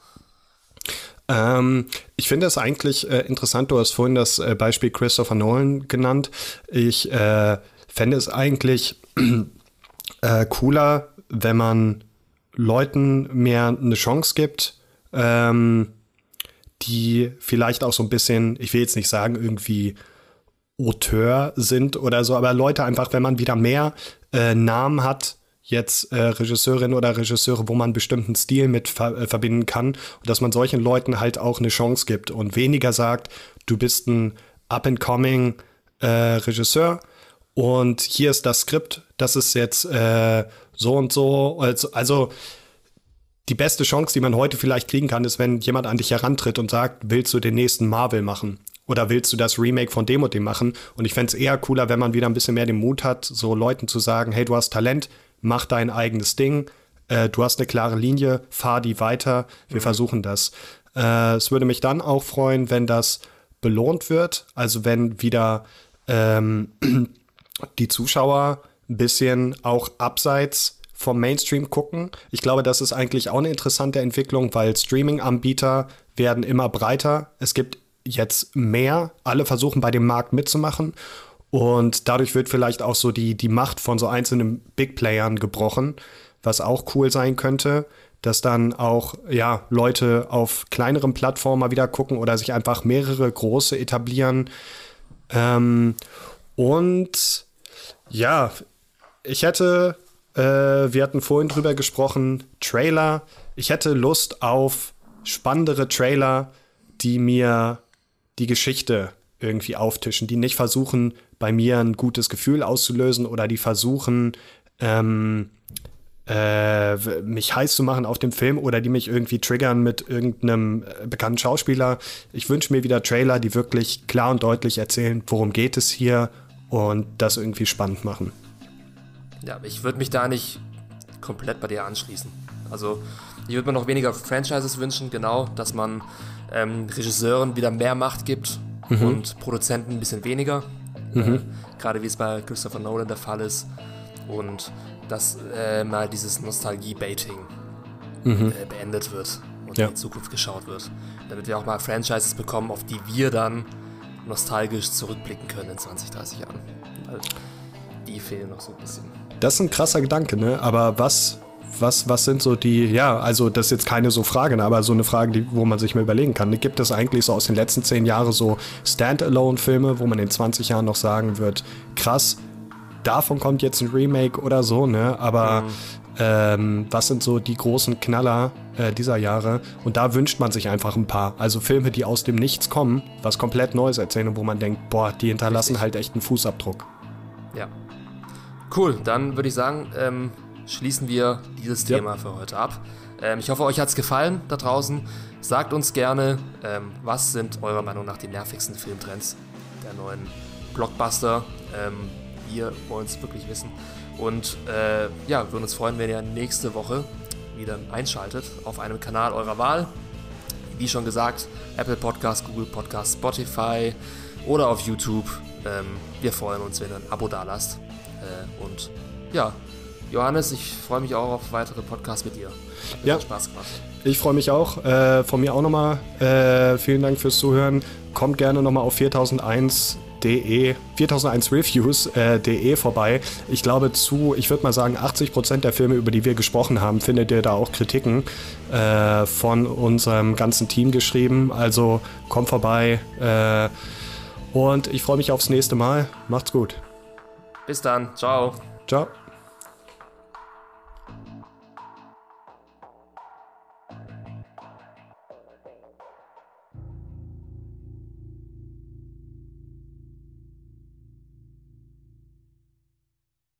Ähm, ich finde es eigentlich äh, interessant, du hast vorhin das äh, Beispiel Christopher Nolan genannt. Ich äh, fände es eigentlich äh, cooler, wenn man Leuten mehr eine Chance gibt, ähm, die vielleicht auch so ein bisschen, ich will jetzt nicht sagen, irgendwie Auteur sind oder so, aber Leute einfach, wenn man wieder mehr äh, Namen hat, jetzt äh, Regisseurin oder Regisseure, wo man einen bestimmten Stil mit ver äh, verbinden kann und dass man solchen Leuten halt auch eine Chance gibt und weniger sagt, du bist ein up-and-coming äh, Regisseur und hier ist das Skript, das ist jetzt äh, so und so. Also, also die beste Chance, die man heute vielleicht kriegen kann, ist, wenn jemand an dich herantritt und sagt, willst du den nächsten Marvel machen? Oder willst du das Remake von dem und dem machen? Und ich fände es eher cooler, wenn man wieder ein bisschen mehr den Mut hat, so Leuten zu sagen, hey, du hast Talent, mach dein eigenes Ding, äh, du hast eine klare Linie, fahr die weiter, wir mhm. versuchen das. Äh, es würde mich dann auch freuen, wenn das belohnt wird, also wenn wieder ähm, die Zuschauer ein bisschen auch abseits vom Mainstream gucken. Ich glaube, das ist eigentlich auch eine interessante Entwicklung, weil Streaming-Anbieter werden immer breiter. Es gibt jetzt mehr. Alle versuchen bei dem Markt mitzumachen. Und dadurch wird vielleicht auch so die, die Macht von so einzelnen Big Playern gebrochen, was auch cool sein könnte, dass dann auch ja, Leute auf kleineren Plattformen mal wieder gucken oder sich einfach mehrere große etablieren. Ähm, und ja, ich hätte, äh, wir hatten vorhin drüber gesprochen, Trailer. Ich hätte Lust auf spannendere Trailer, die mir die Geschichte irgendwie auftischen, die nicht versuchen, bei mir ein gutes Gefühl auszulösen oder die versuchen, ähm, äh, mich heiß zu machen auf dem Film oder die mich irgendwie triggern mit irgendeinem äh, bekannten Schauspieler. Ich wünsche mir wieder Trailer, die wirklich klar und deutlich erzählen, worum geht es hier und das irgendwie spannend machen. Ja, ich würde mich da nicht komplett bei dir anschließen. Also ich würde mir noch weniger Franchises wünschen, genau, dass man ähm, Regisseuren wieder mehr Macht gibt mhm. und Produzenten ein bisschen weniger. Mhm. Äh, Gerade wie es bei Christopher Nolan der Fall ist. Und dass äh, mal dieses Nostalgie-Baiting mhm. äh, beendet wird und ja. in die Zukunft geschaut wird. Damit wir auch mal Franchises bekommen, auf die wir dann nostalgisch zurückblicken können in 20, 30 Jahren. Weil die fehlen noch so ein bisschen. Das ist ein krasser Gedanke, ne? Aber was, was, was sind so die, ja, also das ist jetzt keine so Frage, ne? aber so eine Frage, die, wo man sich mal überlegen kann. Gibt es eigentlich so aus den letzten zehn Jahren so Standalone-Filme, wo man in 20 Jahren noch sagen wird, krass, davon kommt jetzt ein Remake oder so, ne? Aber mhm. ähm, was sind so die großen Knaller äh, dieser Jahre? Und da wünscht man sich einfach ein paar. Also Filme, die aus dem Nichts kommen, was komplett Neues erzählen und wo man denkt, boah, die hinterlassen Richtig. halt echt einen Fußabdruck. Ja. Cool, dann würde ich sagen, ähm, schließen wir dieses ja. Thema für heute ab. Ähm, ich hoffe, euch hat es gefallen da draußen. Sagt uns gerne, ähm, was sind eurer Meinung nach die nervigsten Filmtrends der neuen Blockbuster. Ähm, wir wollen es wirklich wissen. Und äh, ja, würden uns freuen, wenn ihr nächste Woche wieder einschaltet auf einem Kanal eurer Wahl. Wie schon gesagt, Apple Podcast, Google Podcast, Spotify oder auf YouTube. Ähm, wir freuen uns, wenn ihr ein Abo da lasst. Äh, und ja, Johannes, ich freue mich auch auf weitere Podcasts mit dir. Hat ja. Spaß gemacht. Ich freue mich auch. Äh, von mir auch nochmal äh, vielen Dank fürs Zuhören. Kommt gerne nochmal auf 4001 De, 4001reviews.de äh, vorbei. Ich glaube zu, ich würde mal sagen, 80% der Filme, über die wir gesprochen haben, findet ihr da auch Kritiken äh, von unserem ganzen Team geschrieben. Also kommt vorbei äh, und ich freue mich aufs nächste Mal. Macht's gut. Bis dann. Ciao. Ciao.